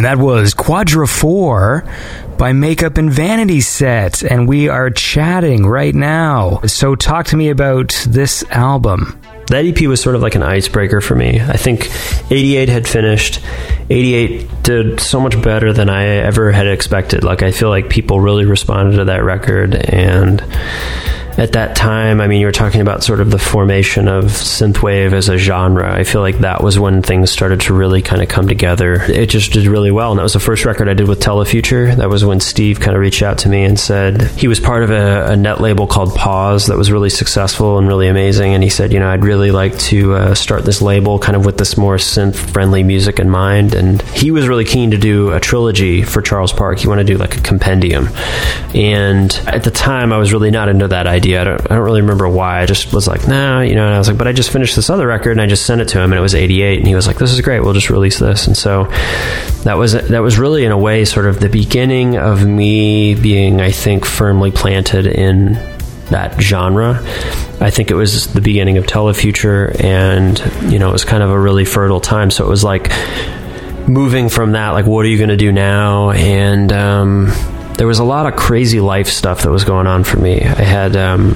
A: That was Quadra 4 by Makeup and Vanity Set. And we are chatting right now. So talk to me about this album.
B: that EP was sort of like an icebreaker for me. I think 88 had finished. 88 did so much better than I ever had expected. Like, I feel like people really responded to that record. And at that time, I mean, you were talking about sort of the formation of synthwave as a genre. I feel like that was when things started to really kind of come together. It just did really well. And that was the first record I did with Telefuture. That was when Steve kind of reached out to me and said he was part of a, a net label called Pause that was really successful and really amazing. And he said, you know, I'd really like to uh, start this label kind of with this more synth friendly music in mind. And he was really keen to do a trilogy for Charles Park. He wanted to do like a compendium. And at the time, I was really not into that idea. I don't, I don't really remember why. I just was like, nah, you know, and I was like, but I just finished this other record and I just sent it to him and it was 88. And he was like, this is great. We'll just release this. And so that was, that was really in a way sort of the beginning of me being, I think, firmly planted in that genre. I think it was the beginning of Telefuture and, you know, it was kind of a really fertile time. So it was like moving from that, like, what are you going to do now? And, um, there was a lot of crazy life stuff that was going on for me. I had, um,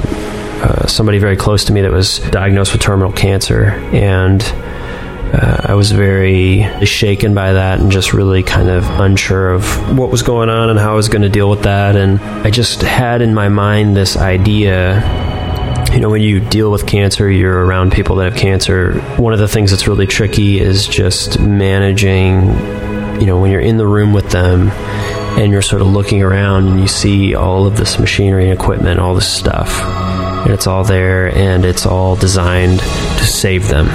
B: uh, somebody very close to me that was diagnosed with terminal cancer and uh, I was very shaken by that and just really kind of unsure of what was going on and how I was going to deal with that. And I just had in my mind this idea you know, when you deal with cancer, you're around people that have cancer. One of the things that's really tricky is just managing, you know, when you're in the room with them and you're sort of looking around and you see all of this machinery and equipment, all this stuff, and it's all there and it's all designed to save them.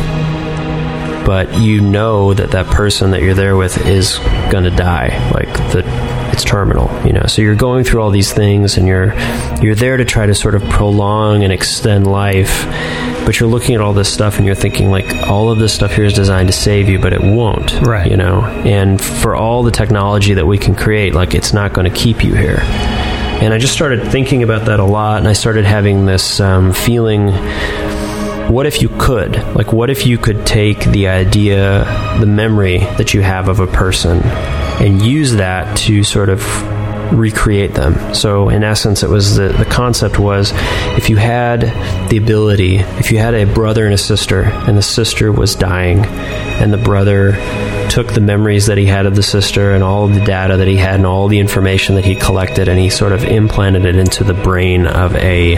B: But you know that that person that you're there with is going to die. Like the it's terminal you know? So you're going through all these things and you're you're there to try to sort of prolong and extend life but you're looking at all this stuff and you're thinking like all of this stuff here is designed to save you but it won't
A: Right.
B: you know and for all the technology that we can create like it's not going to keep you here and i just started thinking about that a lot and i started having this um, feeling what if you could? Like, what if you could take the idea, the memory that you have of a person, and use that to sort of recreate them? So, in essence, it was the, the concept was if you had the ability, if you had a brother and a sister, and the sister was dying, and the brother took the memories that he had of the sister and all of the data that he had and all the information that he collected and he sort of implanted it into the brain of a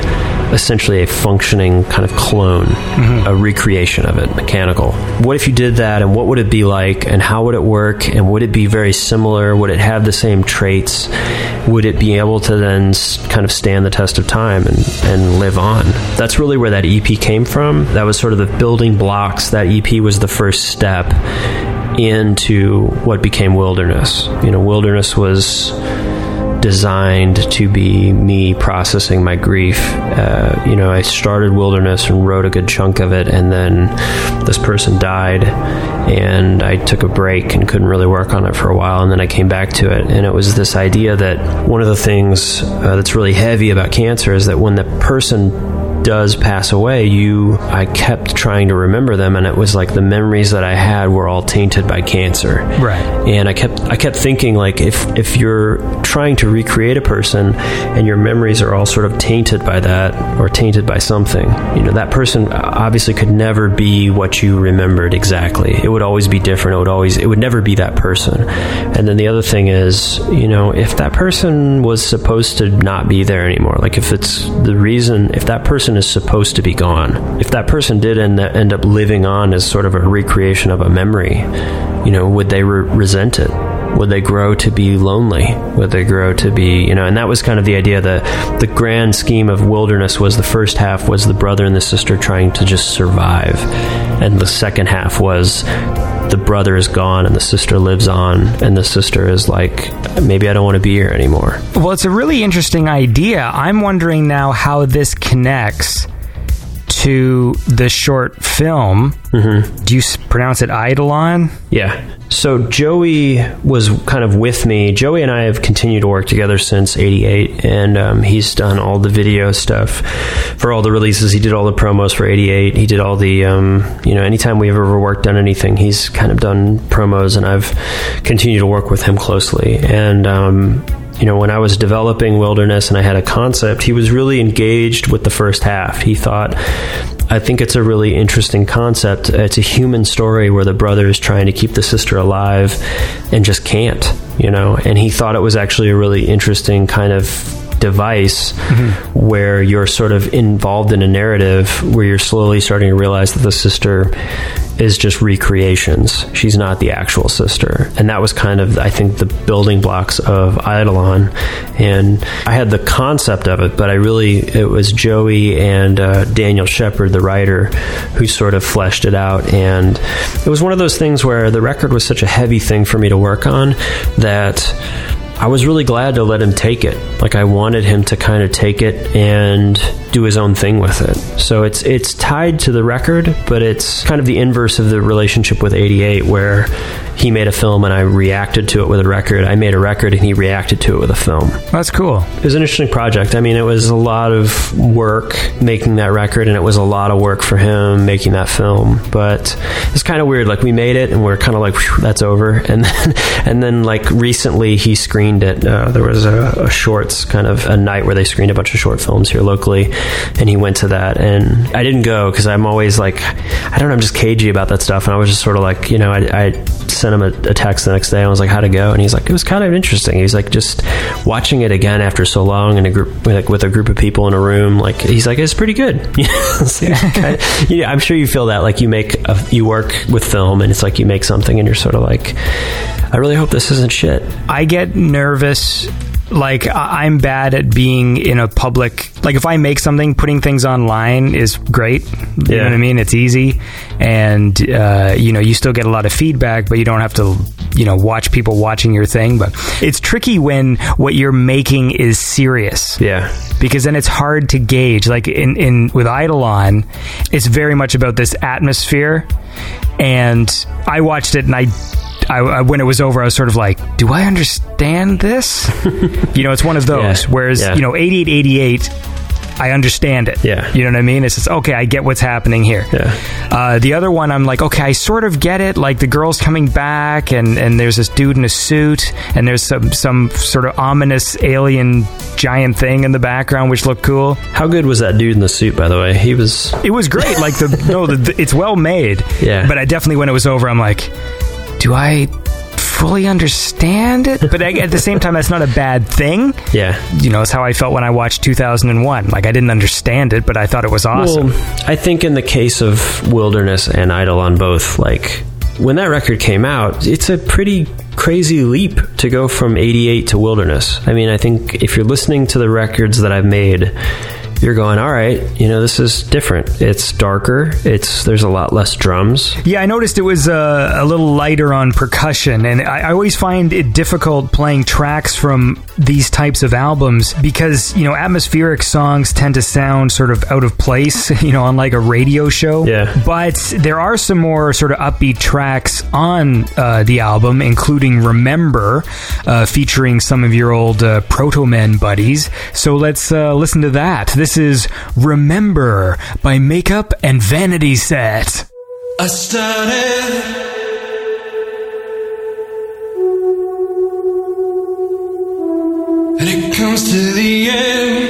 B: essentially a functioning kind of clone mm-hmm. a recreation of it mechanical. What if you did that and what would it be like and how would it work and would it be very similar? Would it have the same traits would it be able to then kind of stand the test of time and, and live on? That's really where that ep came from. That was sort of the building blocks. That ep was the first step into what became wilderness. You know, wilderness was designed to be me processing my grief. Uh, you know, I started wilderness and wrote a good chunk of it, and then this person died, and I took a break and couldn't really work on it for a while, and then I came back to it, and it was this idea that one of the things uh, that's really heavy about cancer is that when the person does pass away, you I kept trying to remember them and it was like the memories that I had were all tainted by cancer.
A: Right.
B: And I kept I kept thinking like if if you're trying to recreate a person and your memories are all sort of tainted by that or tainted by something, you know, that person obviously could never be what you remembered exactly. It would always be different. It would always it would never be that person. And then the other thing is, you know, if that person was supposed to not be there anymore, like if it's the reason if that person is supposed to be gone, if that person did end, end up living on as sort of a recreation of a memory, you know, would they re- resent it? Would they grow to be lonely? Would they grow to be, you know, and that was kind of the idea. The the grand scheme of wilderness was the first half was the brother and the sister trying to just survive, and the second half was the brother is gone and the sister lives on, and the sister is like, maybe I don't want to be here anymore.
A: Well, it's a really interesting idea. I'm wondering now how this connects to the short film.
B: Mm-hmm.
A: Do you pronounce it Eidolon?
B: Yeah. So Joey was kind of with me. Joey and I have continued to work together since '88, and um, he's done all the video stuff for all the releases. He did all the promos for '88. He did all the, um, you know, anytime we've ever worked on anything, he's kind of done promos, and I've continued to work with him closely. And um, you know, when I was developing Wilderness and I had a concept, he was really engaged with the first half. He thought, I think it's a really interesting concept. It's a human story where the brother is trying to keep the sister alive and just can't, you know, and he thought it was actually a really interesting kind of device where you're sort of involved in a narrative where you're slowly starting to realize that the sister is just recreations. She's not the actual sister. And that was kind of, I think, the building blocks of Eidolon. And I had the concept of it, but I really, it was Joey and uh, Daniel Shepard, the writer, who sort of fleshed it out. And it was one of those things where the record was such a heavy thing for me to work on that I was really glad to let him take it. Like I wanted him to kind of take it and do his own thing with it. So it's it's tied to the record, but it's kind of the inverse of the relationship with 88 where he made a film and I reacted to it with a record. I made a record and he reacted to it with a film.
A: That's cool.
B: It was an interesting project. I mean, it was a lot of work making that record, and it was a lot of work for him making that film. But it's kind of weird. Like we made it, and we're kind of like, that's over. And *laughs* then, and then like recently, he screened it. Uh, there was a, a shorts kind of a night where they screened a bunch of short films here locally, and he went to that. And I didn't go because I'm always like, I don't know, I'm just cagey about that stuff. And I was just sort of like, you know, I. I sent him a, a text the next day. And I was like, "How'd it go?" And he's like, "It was kind of interesting." He's like, just watching it again after so long in a group, like with a group of people in a room. Like he's like, "It's pretty good." *laughs* Kind *laughs* of- I'm sure you feel that. Like you make, a, you work with film, and it's like you make something, and you're sort of like, "I really hope this isn't shit."
A: I get nervous. Like I'm bad at being in a public. Like if I make something, putting things online is great. You know
B: Yeah.
A: what I mean? It's easy, and uh, you know you still get a lot of feedback, but you don't have to you know watch people watching your thing. But it's tricky when what you're making is serious
B: Yeah,
A: because then it's hard to gauge. Like in, in with Eidolon, it's very much about this atmosphere. And I watched it, and I, I, I- when it was over, I was sort of like, "Do I understand this?" *laughs* you know, it's one of those.
B: Yeah,
A: Whereas
B: yeah.
A: you know, eighty eight eighty eight. I understand it.
B: Yeah.
A: You know what I mean? It's just, okay, I get what's happening here.
B: Yeah.
A: Uh, the other one, I'm like, okay, I sort of get it. Like the girl's coming back, and, and there's this dude in a suit, and there's some, some sort of ominous alien giant thing in the background, which looked cool.
B: how good was that dude in the suit? By the way, he was.
A: It was great. Like the no, the, the- it's well made. *laughs*
B: Yeah.
A: But I definitely, when it was over, I'm like, do I fully understand it? But I, at the same time, that's not a bad thing.
B: Yeah,
A: You know, it's how I felt when I watched 2001. Like I didn't understand it, but I thought it was awesome.
B: Well, I think in the case of Wilderness and Eidolon both, like when that record came out, it's a pretty crazy leap to go from 88 to Wilderness. I mean, I think if you're listening to the records that I've made, you're going, all right, you know, this is different. It's darker. It's there's a lot less drums.
A: Yeah, I noticed it was uh, a little lighter on percussion, and I, I always find it difficult playing tracks from these types of albums because you know atmospheric songs tend to sound sort of out of place, *laughs* you know, on like a radio show.
B: Yeah.
A: But there are some more sort of upbeat tracks on uh, the album, including "Remember," uh, featuring some of your old uh, Protomen buddies. So let's uh, listen to that. This is "Remember" by Makeup and Vanity Set.
D: I started. To the end,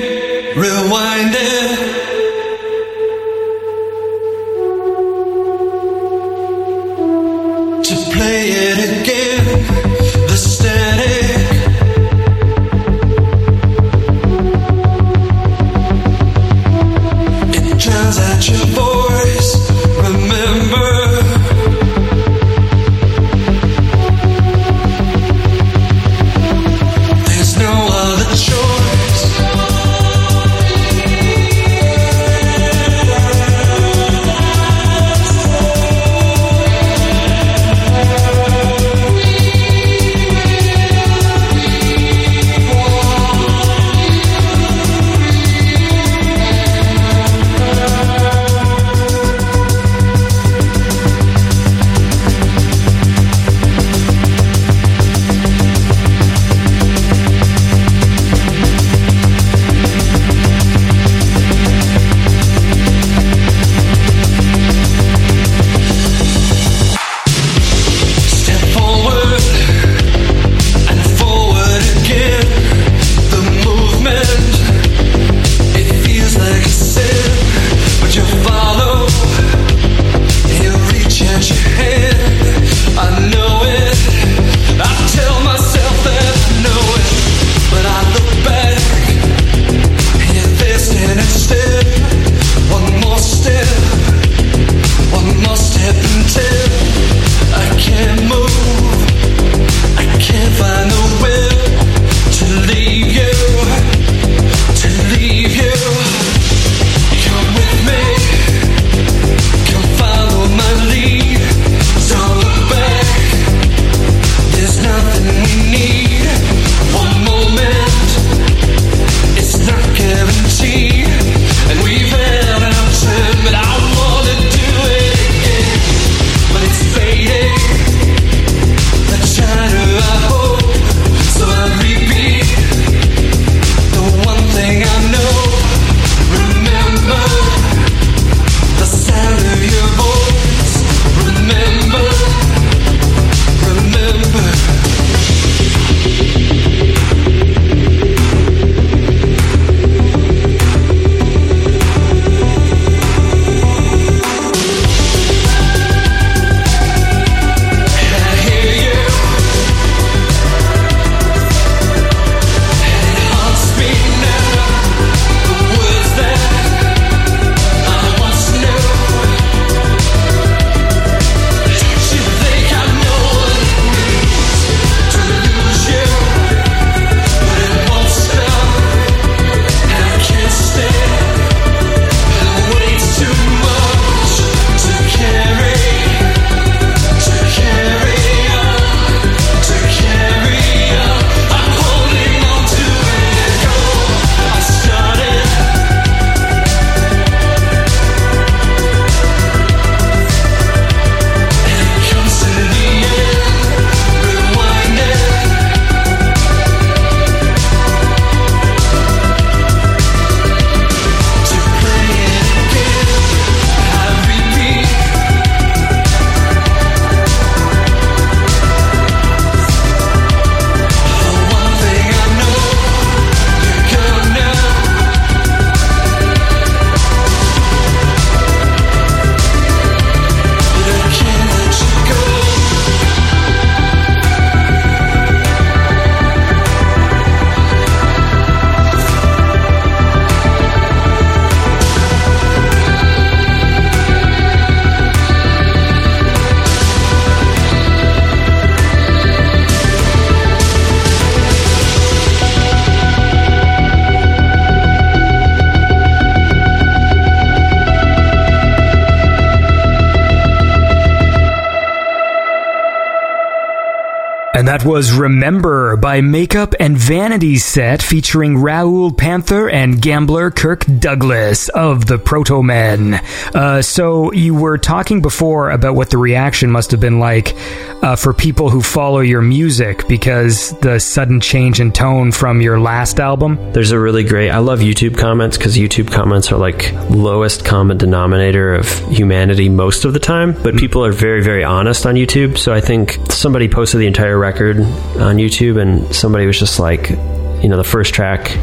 A: And that was Remember by Makeup and Vanity Set featuring Raul Panther and gambler Kirk Douglas of the Protomen. Uh, so you were talking before about what the reaction must have been like uh, for people who follow your music because the sudden change in tone from your last album.
B: There's a really great. I love YouTube comments because YouTube comments are like lowest common denominator of humanity most of the time. But people are very, very honest on YouTube. So I think somebody posted the entire record on YouTube, and somebody was just like, you know, the first track.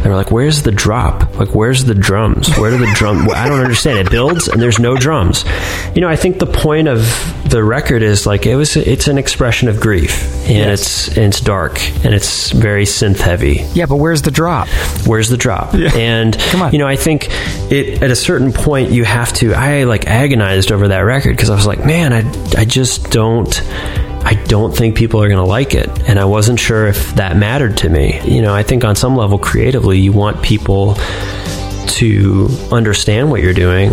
B: They were like, "Where's the drop? Like, where's the drums? Where do the drum? *laughs* I don't understand. It builds and there's no drums. You know, I think the point of the record is like it was. It's an expression of grief, and it's and it's dark and it's very synth heavy
A: Yeah, but where's the drop?
B: where's the drop and
A: Come on.
B: you know i think it at a certain point you have to i like agonized over that record because i was like man i i just don't I don't think people are going to like it. And I wasn't sure if that mattered to me. You know, I think on some level, creatively, you want people to understand what you're doing.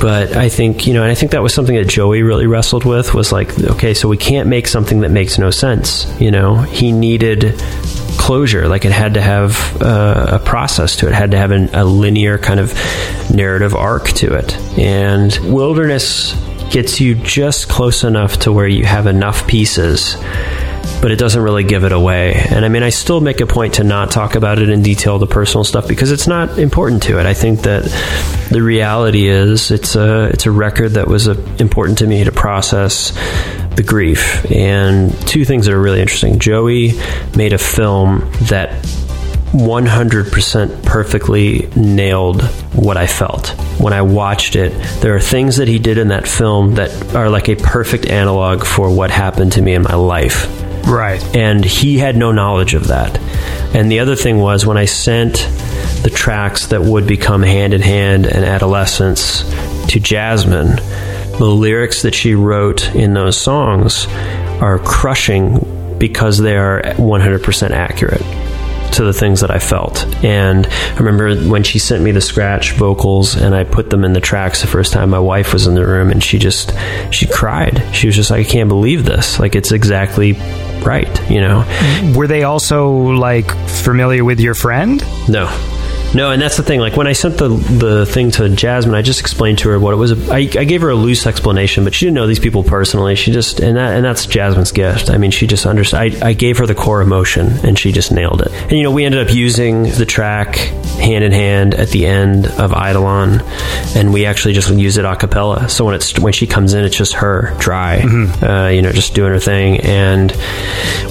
B: But I think, you know, and I think that was something that Joey really wrestled with was like, okay, so we can't make something that makes no sense. You know, he needed closure. Like it had to have uh, a process to it, it had to have an, a linear kind of narrative arc to it. And Wilderness gets you just close enough to where you have enough pieces but it doesn't really give it away. And I mean, I still make a point to not talk about it in detail, the personal stuff, because it's not important to it. I think that the reality is it's a it's a record that was uh important to me to process the grief. And two things that are really interesting. Joey made a film that 100% perfectly nailed what I felt. When I watched it, there are things that he did in that film that are like a perfect analog for what happened to me in my life
A: Right.
B: and he had no knowledge of that. And the other thing was when I sent the tracks that would become Hand in Hand and Adolescence to Jasmine, the lyrics that she wrote in those songs are crushing because they are 100% accurate to the things that I felt. And I remember when she sent me the scratch vocals and I put them in the tracks the first time my wife was in the room and she just she cried. She was just like I can't believe this. Like it's exactly right, you know.
A: Were they also like familiar with your friend?
B: No. No, and that's the thing. Like when I sent the the thing to Jasmine, I just explained to her what it was. I, I gave her a loose explanation, but she didn't know these people personally. She just and that and that's Jasmine's gift. I mean, she just understood. I, I gave her the core emotion, and she just nailed it. And you know, we ended up using the track "Hand in Hand" at the end of Eidolon, and we actually just use it a cappella. So when it's when she comes in, it's just her dry, uh, you know, just doing her thing, and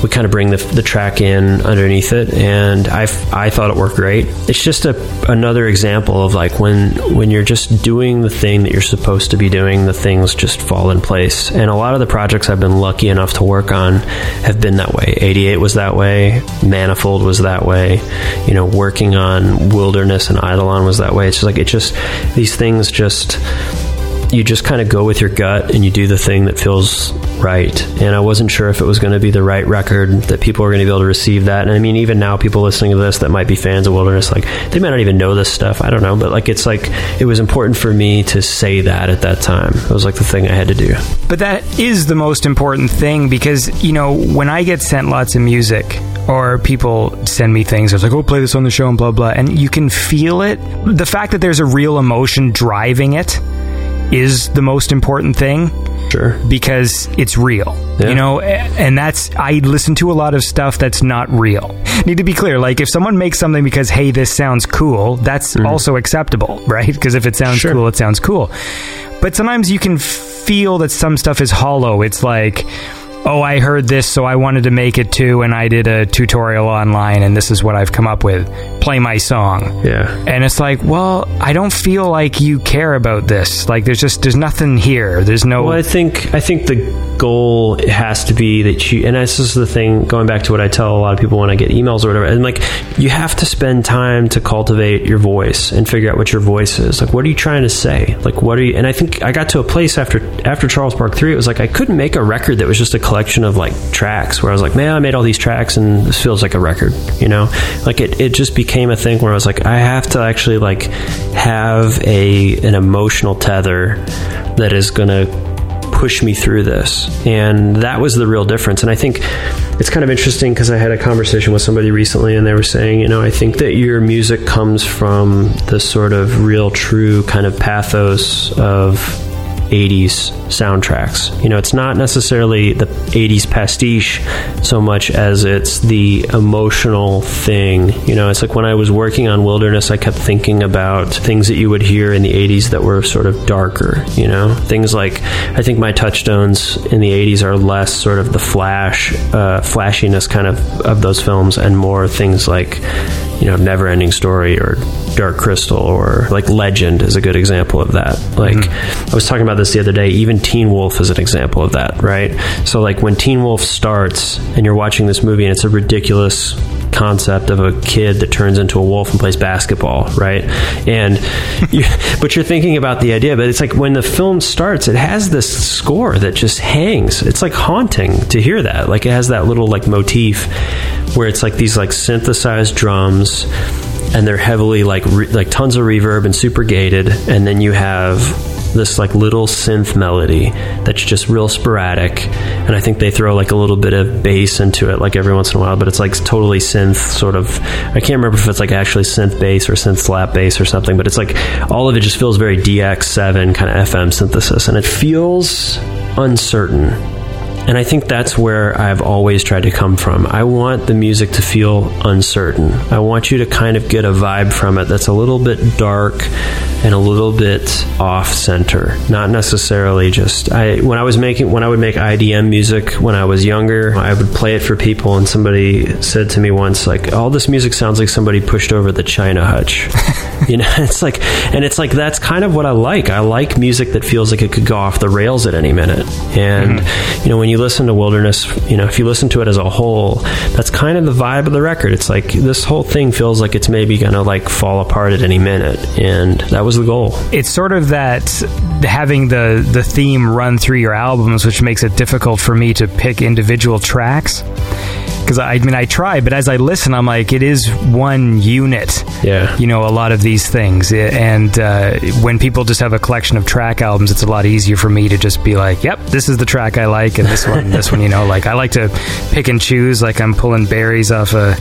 B: we kind of bring the, the track in underneath it, and I I thought it worked great. It's just a, another example of like when when you're just doing the thing that you're supposed to be doing, the things just fall in place. And a lot of the projects I've been lucky enough to work on have been that way. 88 was that way, Manifold was that way. You know, working on Wilderness and Eidolon was that way. It's just like it just these things just you just kind of go with your gut and you do the thing that feels right. And I wasn't sure if it was going to be the right record that people were going to be able to receive that. And I mean, even now, people listening to this that might be fans of Wilderness, like they might not even know this stuff. I don't know, but like it's like it was important for me to say that at that time. It was like the thing I had to do.
A: But that is the most important thing because, you know, when I get sent lots of music or people send me things, it's like, oh, play this on the show and blah, blah, and you can feel it. The fact that there's a real emotion driving it is the most important thing
B: Sure.
A: because it's real.
B: Yeah.
A: You know, and that's I listen to a lot of stuff that's not real. Need to be clear, like if someone makes something because hey, this sounds cool, that's mm-hmm. also acceptable, right? Because if it sounds
B: Sure.
A: cool, it sounds cool. But sometimes you can feel that some stuff is hollow. It's like Oh, I heard this, so I wanted to make it too, and I did a tutorial online, and this is what I've come up with. Play my song.
B: Yeah.
A: And it's like, well, I don't feel like you care about this. Like, there's just, there's nothing here. There's no.
B: Well, I think I think the goal has to be that you, and this is the thing. Going back to what I tell a lot of people when I get emails or whatever, and like you have to spend time to cultivate your voice and figure out what your voice is. Like, what are you trying to say? Like, what are you? And I think I got to a place after after Charles Park Three. It was like I couldn't make a record that was just a collection of like tracks where I was like, man, I made all these tracks and this feels like a record. You know, like it it just became a thing where I was like, I have to actually like have a an emotional tether that is to push me through this. And that was the real difference. And I think it's kind of interesting because I had a conversation with somebody recently and they were saying, you know, I think that your music comes from the sort of real, true kind of pathos of 80s soundtracks. You know, it's not necessarily the 80s pastiche so much as it's the emotional thing. You know, it's like when I was working on Wilderness, I kept thinking about things that you would hear in the 80s that were sort of darker, you know? Things like, I think my touchstones in the 80s are less sort of the flash, uh, flashiness kind of of those films and more things like, you know, Never Ending Story or Dark Crystal or like Legend is a good example of that. Like, I was talking about this the other day, even Teen Wolf is an example of that, right? So, like, when Teen Wolf starts and you're watching this movie and it's a ridiculous concept of a kid that turns into a wolf and plays basketball, right? And *laughs* you, but you're thinking about the idea, but it's like when the film starts, it has this score that just hangs. It's like haunting to hear that. Like it has that little like motif where it's like these like synthesized drums and they're heavily like re- like tons of reverb and super gated and then you have this like little synth melody that's just real sporadic and i think they throw like a little bit of bass into it like every once in a while but it's like totally synth sort of i can't remember if it's like actually synth bass or synth slap bass or something but it's like all of it just feels very dx7 kind of fm synthesis and it feels uncertain and I think that's where I've always tried to come from. I want the music to feel uncertain. I want you to kind of get a vibe from it that's a little bit dark and a little bit off center. Not necessarily just I when I was making when I would make IDM music when I was younger, I would play it for people and somebody said to me once like all this music sounds like somebody pushed over the china hutch. *laughs* you know, it's like and it's like that's kind of what I like. I like music that feels like it could go off the rails at any minute. And mm-hmm. you know, when you listen to Wilderness, you know, if you listen to it as a whole, that's kind of the vibe of the record. It's like this whole thing feels like it's maybe going to like fall apart at any minute. And that was the goal.
A: it's sort of that having the the theme run through your albums, which makes it difficult for me to pick individual tracks. Because I mean, I try, but as I listen, I'm like, it is one unit.
B: Yeah.
A: You know, a lot of these things, and uh, when people just have a collection of track albums, it's a lot easier for me to just be like, "Yep, this is the track I like," and this one, this one. You know, like I like to pick and choose, like I'm pulling berries off a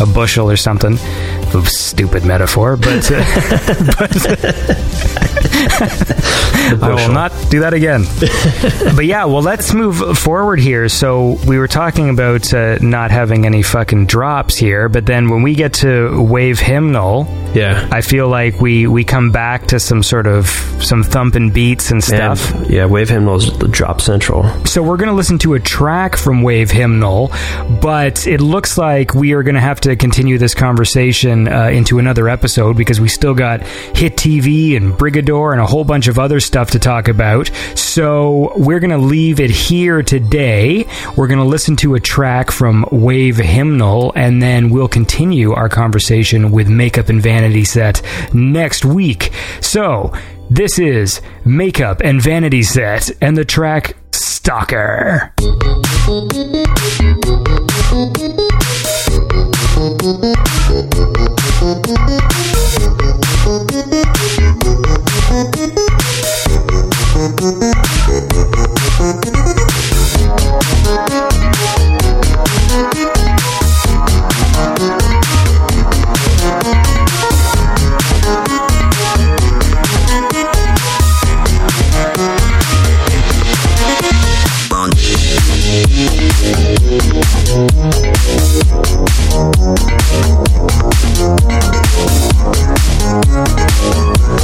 A: a bushel or something. A stupid metaphor, but. Uh, *laughs* I will not do that again. *laughs* but yeah, well, let's move forward here. So we were talking about uh, not having any fucking drops here, but then when we get to wave hymnal,
B: Yeah.
A: I feel like we we come back to some sort of some thumping beats and stuff.
B: And, yeah, Wave Hymnal's the drop central.
A: So we're going to listen to a track from Wave Hymnal, but it looks like we are going to have to continue this conversation uh, into another episode because we still got Hit TV and Brigador and a whole bunch of other stuff to talk about. So we're going to leave it here today. We're going to listen to a track from Wave Hymnal, and then we'll continue our conversation with Makeup and Vanity Set next week. So this is Makeup and Vanity Set and the track Stalker.
C: Thank
A: Thank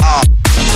A: Oh.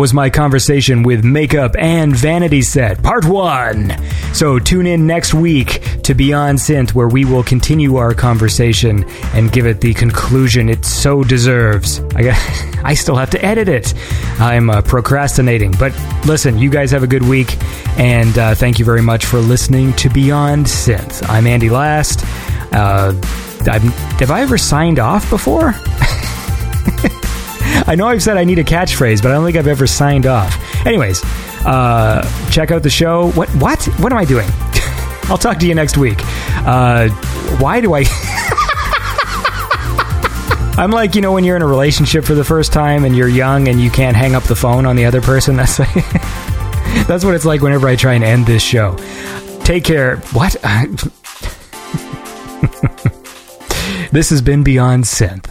A: Was my conversation with Makeup and Vanity Set, part one. So tune in next week to Beyond Synth, where we will continue our conversation and give it the conclusion it so deserves. I, got, *laughs* I still have to edit it. I'm uh, procrastinating. But listen, you guys have a good week, and uh, thank you very much for listening to Beyond Synth. I'm Andy Last. Uh, have I ever signed off before? I know I've said I need a catchphrase, but I don't think I've ever signed off. Anyways, uh, check out the show. What? What? What am I doing? *laughs* I'll talk to you next week. Uh, why do I? *laughs* I'm like, you know, when you're in a relationship for the first time and you're young and you can't hang up the phone on the other person. *laughs* That's like, that's what it's like whenever I try and end this show. Take care. What? this has been Beyond Synth.